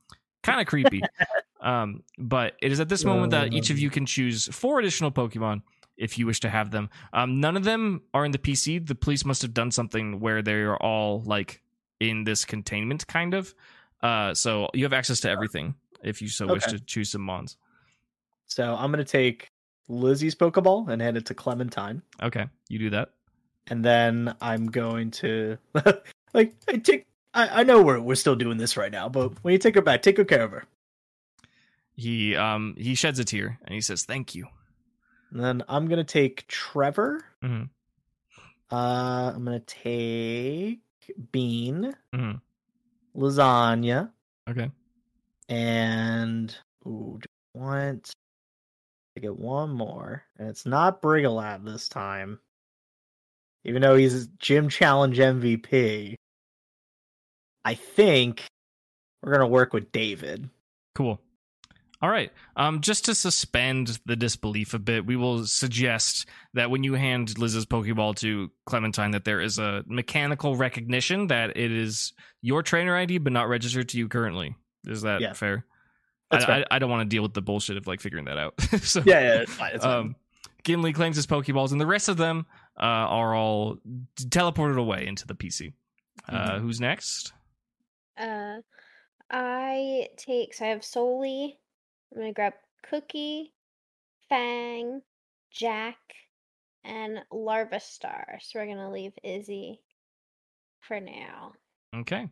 Kind of creepy. um, but it is at this moment that each of you can choose four additional Pokemon if you wish to have them. Um, none of them are in the PC. The police must have done something where they are all like in this containment kind of. Uh, so you have access to everything if you so wish to choose some mons. So I'm gonna take Lizzie's Pokeball and hand it to Clementine, Okay, you do that. and then I'm going to like I take. I, I know we're we're still doing this right now, but when you take her back, take good care of her. He um he sheds a tear and he says thank you. And then I'm gonna take Trevor. Mhm. Uh, I'm gonna take Bean, Mhm. Lasagna, Okay. and ooh, do I want to get one more, and it's not Brigalad this time, even though he's Gym Challenge MVP. I think we're gonna work with David. Cool. All right. Um, just to suspend the disbelief a bit, we will suggest that when you hand Liz's Pokeball to Clementine, that there is a mechanical recognition that it is your trainer ID, but not registered to you currently. Is that Yeah. fair? That's I. I, I don't want to deal with the bullshit of like figuring that out. so, Yeah, yeah, it's fine. It's fine. um, Gimli claims his Pokeballs, and the rest of them uh, are all teleported away into the PC. Uh, who's next? Uh, I take so I have Soli. I'm gonna grab Cookie, Fang, Jack, and Larvastar. So we're gonna leave Izzy for now. Okay.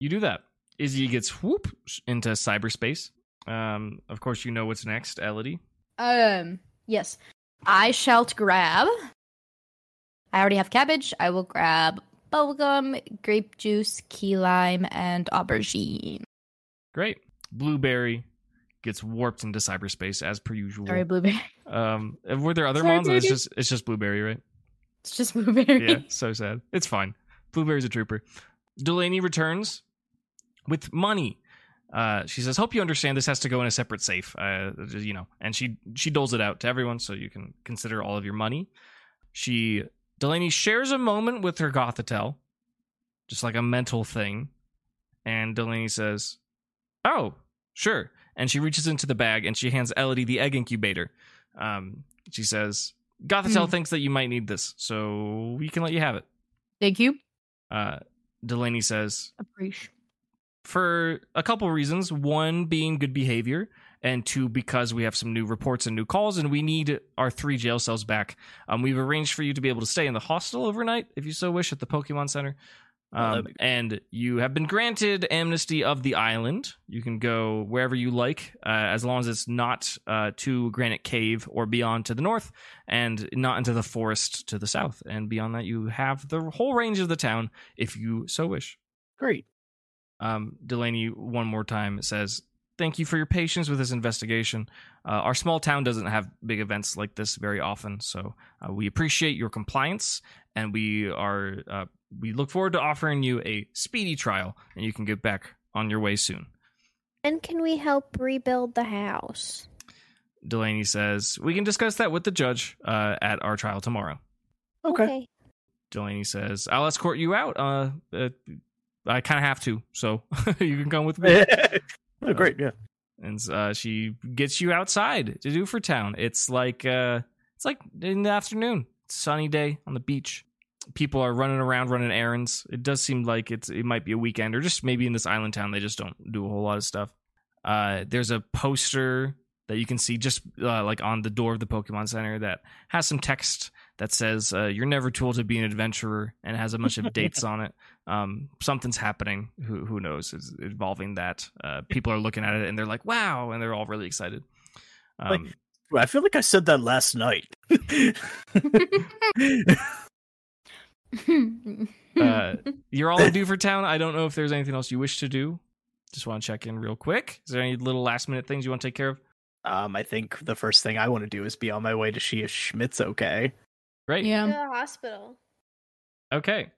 You do that. Izzy gets whoop into cyberspace. Um, of course, you know what's next, Elodie. Um, yes. I shall grab. I already have cabbage. I will grab bubblegum, grape juice, key lime, and aubergine. Great. Blueberry gets warped into cyberspace as per usual. Sorry, blueberry. Um, were there other Sorry, mons? Or It's just it's just blueberry, right? It's just blueberry. Yeah, so sad. It's fine. Blueberry's a trooper. Delaney returns with money. Uh, she says, "Hope you understand. This has to go in a separate safe. Uh, you know." And she she doles it out to everyone, so you can consider all of your money. She Delaney shares a moment with her Gothitelle, just like a mental thing. And Delaney says, "Oh, sure." And she reaches into the bag and she hands Elodie the egg incubator. Um, she says, "Gothitelle Hmm. thinks that you might need this, so we can let you have it." Thank you. Uh, Delaney says, Appreciate. For a couple reasons. One being good behavior, and two because we have some new reports and new calls, and we need our three jail cells back. Um, we've arranged for you to be able to stay in the hostel overnight, if you so wish, at the Pokemon Center. Um, and you have been granted amnesty of the island. You can go wherever you like, uh, as long as it's not uh, to Granite Cave or beyond to the north, and not into the forest to the south. And beyond that, you have the whole range of the town, if you so wish. Great. Um, Delaney, one more time, says, Thank you for your patience with this investigation. Uh, our small town doesn't have big events like this very often, so uh, we appreciate your compliance, and we are uh, we look forward to offering you a speedy trial, and you can get back on your way soon. And can we help rebuild the house? Delaney says, We can discuss that with the judge uh, at our trial tomorrow. Okay. Delaney says, I'll escort you out. Uh, uh, I kind of have to, so you can come with me. oh, great. Yeah. and uh, she gets you outside to Dewford Town. It's like uh, it's like in the afternoon, sunny day on the beach. People are running around, running errands. It does seem like it's it might be a weekend, or just maybe in this island town they just don't do a whole lot of stuff. Uh, there's a poster that you can see just uh, like on the door of the Pokemon Center that has some text that says uh, "You're never too old to be an adventurer" and it has a bunch of dates on it. Um, something's happening. Who who knows? It's involving that. Uh, people are looking at it and they're like, "Wow!" and they're all really excited. Um, I feel like I said that last night. uh, you're all in Dewford Town. I don't know if there's anything else you wish to do. Just want to check in real quick. Is there any little last minute things you want to take care of? um, I think the first thing I want to do is be on my way to see if Schmidt's okay. Great. To yeah. the hospital. Okay.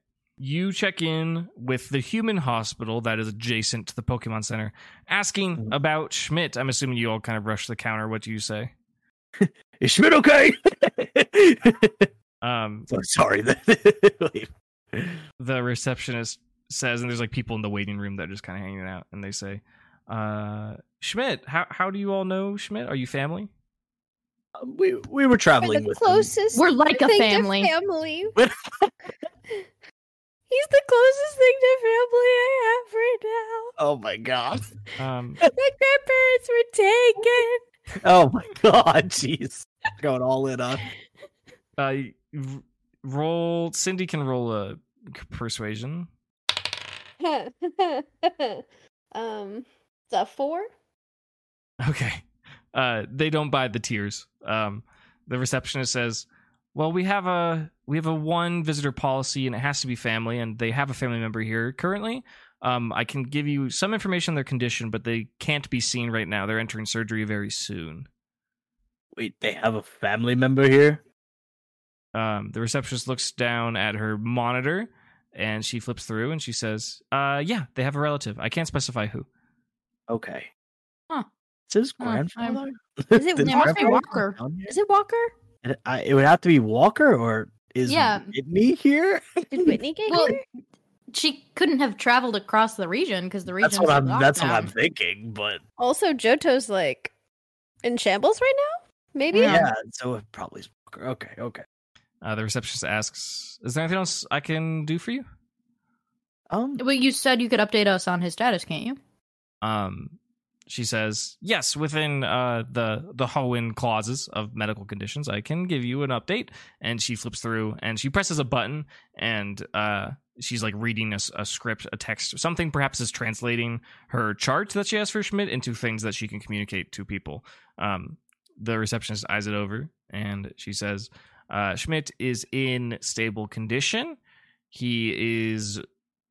You check in with the human hospital that is adjacent to the Pokemon Center, asking Mhm. about Schmidt. I'm assuming you all kind of rush the counter. What do you say? Is Schmidt okay? Um, So sorry. the receptionist says, and there's like people in the waiting room that are just kind of hanging out, and they say, uh, "Schmidt, how how do you all know Schmidt? Are you family?" we we were We're traveling the with them. closest. We're like a family. family. He's the closest thing to family I have right now. Oh my god. Um, My grandparents were taken. Oh my god. Jeez. Going all in on. uh, roll. Cindy can roll a persuasion. um, it's a four. Okay. Uh, they don't buy the tears. Um, the receptionist says, "Well, we have a we have a one visitor policy, and it has to be family, and they have a family member here currently. Um, I can give you some information on their condition, but they can't be seen right now. They're entering surgery very soon." Wait, they have a family member here? Um, the receptionist looks down at her monitor, and she flips through, and she says, "Uh, yeah, they have a relative. I can't specify who." Okay. Huh. Is his Huh, grandfather? Is it It grandfather Walker. come here? Is it Walker? It, I, it would have to be Walker, or is Yeah. Whitney here? Did Whitney get Well, here? She couldn't have traveled across the region because the region. That's what I'm. That's what I'm thinking. But Also, Johto's like in shambles right now. Maybe. Yeah. yeah, so it probably is Walker. Okay, okay. Uh, the receptionist asks, "Is there anything else I can do for you?" Um, Well, you said you could update us on his status, can't you? Um, she says, "Yes, within uh, the the Hoenn clauses of medical conditions, I can give you an update." And she flips through and she presses a button, and uh, she's like reading a script, a text, something perhaps is translating her chart that she has for Schmidt into things that she can communicate to people. Um, the receptionist eyes it over, and she says, uh, "Schmidt is in stable condition. He is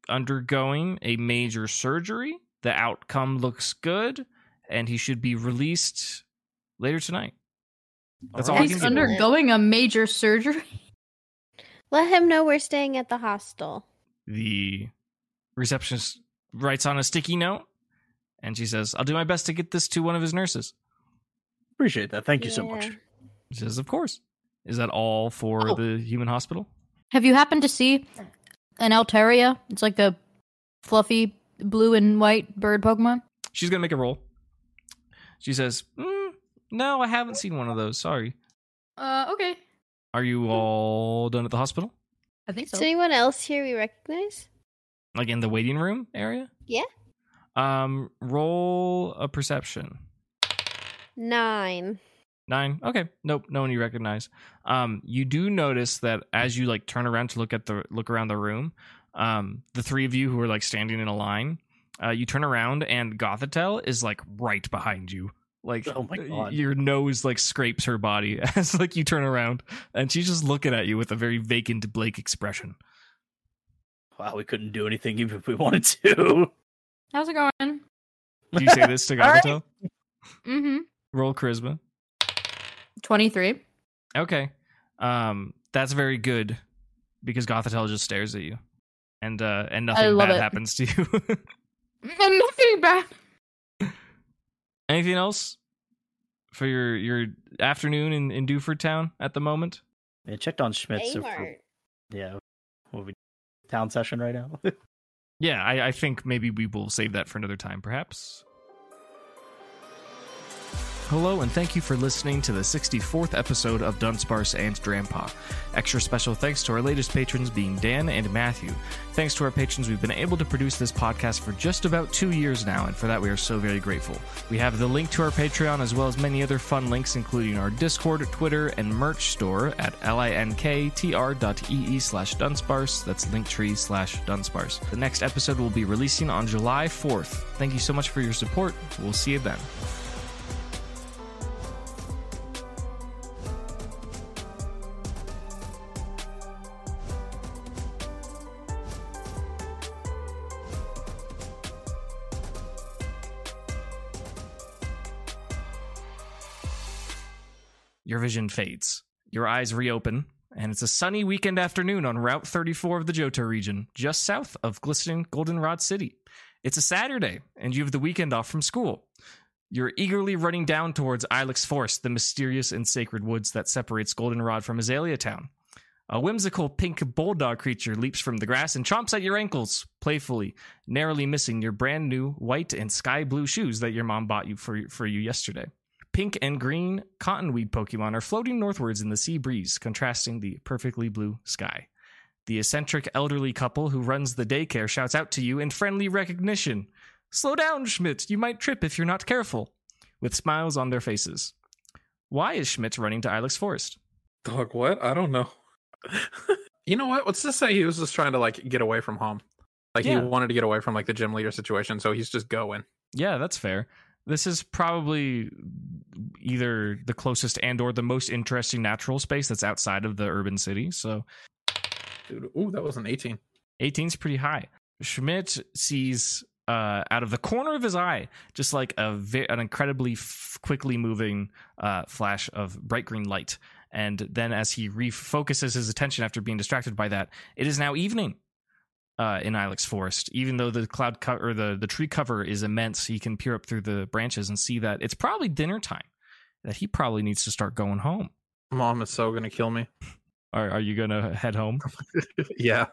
undergoing a major surgery." The outcome looks good and he should be released later tonight That's all I He's can give you. undergoing a major surgery. Let him know we're staying at the hostel. the receptionist writes on a sticky note and she says i'll do my best to get this to one of his nurses appreciate that. Thank you so much. Yeah. she says of course is that all for Oh. the human hospital Have you happened to see an Altaria? It's like a fluffy blue and white bird Pokemon. she's gonna make a roll she says mm, no i haven't seen one of those sorry Uh, okay. are you all done at the hospital I think so. Is anyone else here we recognize? like in the waiting room area Yeah. um roll a perception Nine. Nine. Okay. Nope. No one you recognize. Um, you do notice that as you like turn around to look at the look around the room, um, the three of you who are like standing in a line, uh, you turn around and Gothitelle is like right behind you. Like Oh my God. your nose like scrapes her body as like you turn around, and she's just looking at you with a very vacant Blake expression. Wow, we couldn't do anything even if we wanted to. How's it going? Do you say this to All right. Gothitelle? Mm-hmm. Roll charisma. 23. Okay. Um, that's very good because Gothitelle just stares at you, and uh, and nothing bad it. happens to you. And nothing bad. Anything else for your your afternoon in in Dewford Town at the moment? I checked on Schmitz. so for- Amart. yeah, what we town session right now. Yeah, I, I think maybe we will save that for another time, perhaps. Hello, and thank you for listening to the 64th episode of Dunsparce and Drampa. Extra special thanks to our latest patrons being Dan and Matthew. Thanks to our patrons, we've been able to produce this podcast for just about two years now, and for that we are so very grateful. We have the link to our Patreon as well as many other fun links, including our Discord, Twitter, and merch store at linktr.ee slash Dunsparce. That's linktree slash Dunsparce. The next episode will be releasing on July 4th. Thank you so much for your support. We'll see you then. Your vision fades. Your eyes reopen, and it's a sunny weekend afternoon on Route 34 of the Johto region, just south of glistening Goldenrod City. It's a Saturday, and you have the weekend off from school. You're eagerly running down towards Ilex Forest, the mysterious and sacred woods that separates Goldenrod from Azalea Town. A whimsical pink bulldog creature leaps from the grass and chomps at your ankles, playfully, narrowly missing your brand new white and sky blue shoes that your mom bought you for, for you yesterday. Pink and green cottonweed Pokemon are floating northwards in the sea breeze, contrasting the perfectly blue sky. The eccentric elderly couple who runs the daycare shouts out to you in friendly recognition Slow down, Schmidt, you might trip if you're not careful, with smiles on their faces. Why is Schmidt running to Ilex Forest? Dog, what? I don't know. you know what? Let's just say he was just trying to like get away from home. Like Yeah. he wanted to get away from like the gym leader situation, so he's just going. Yeah, that's fair. This is probably either the closest and or the most interesting natural space that's outside of the urban city. So Dude, ooh, that was an 18. 18 is pretty high. Schmidt sees uh, out of the corner of his eye just like a ve- an incredibly f- quickly moving uh, flash of bright green light. And then as he refocuses his attention after being distracted by that, it is now evening. Uh, in Ilex Forest, even though the cloud co- or the, the tree cover is immense, he can peer up through the branches and see that it's probably dinner time. That he probably needs to start going home. Mom is so gonna kill me. Are, are you gonna head home? yeah.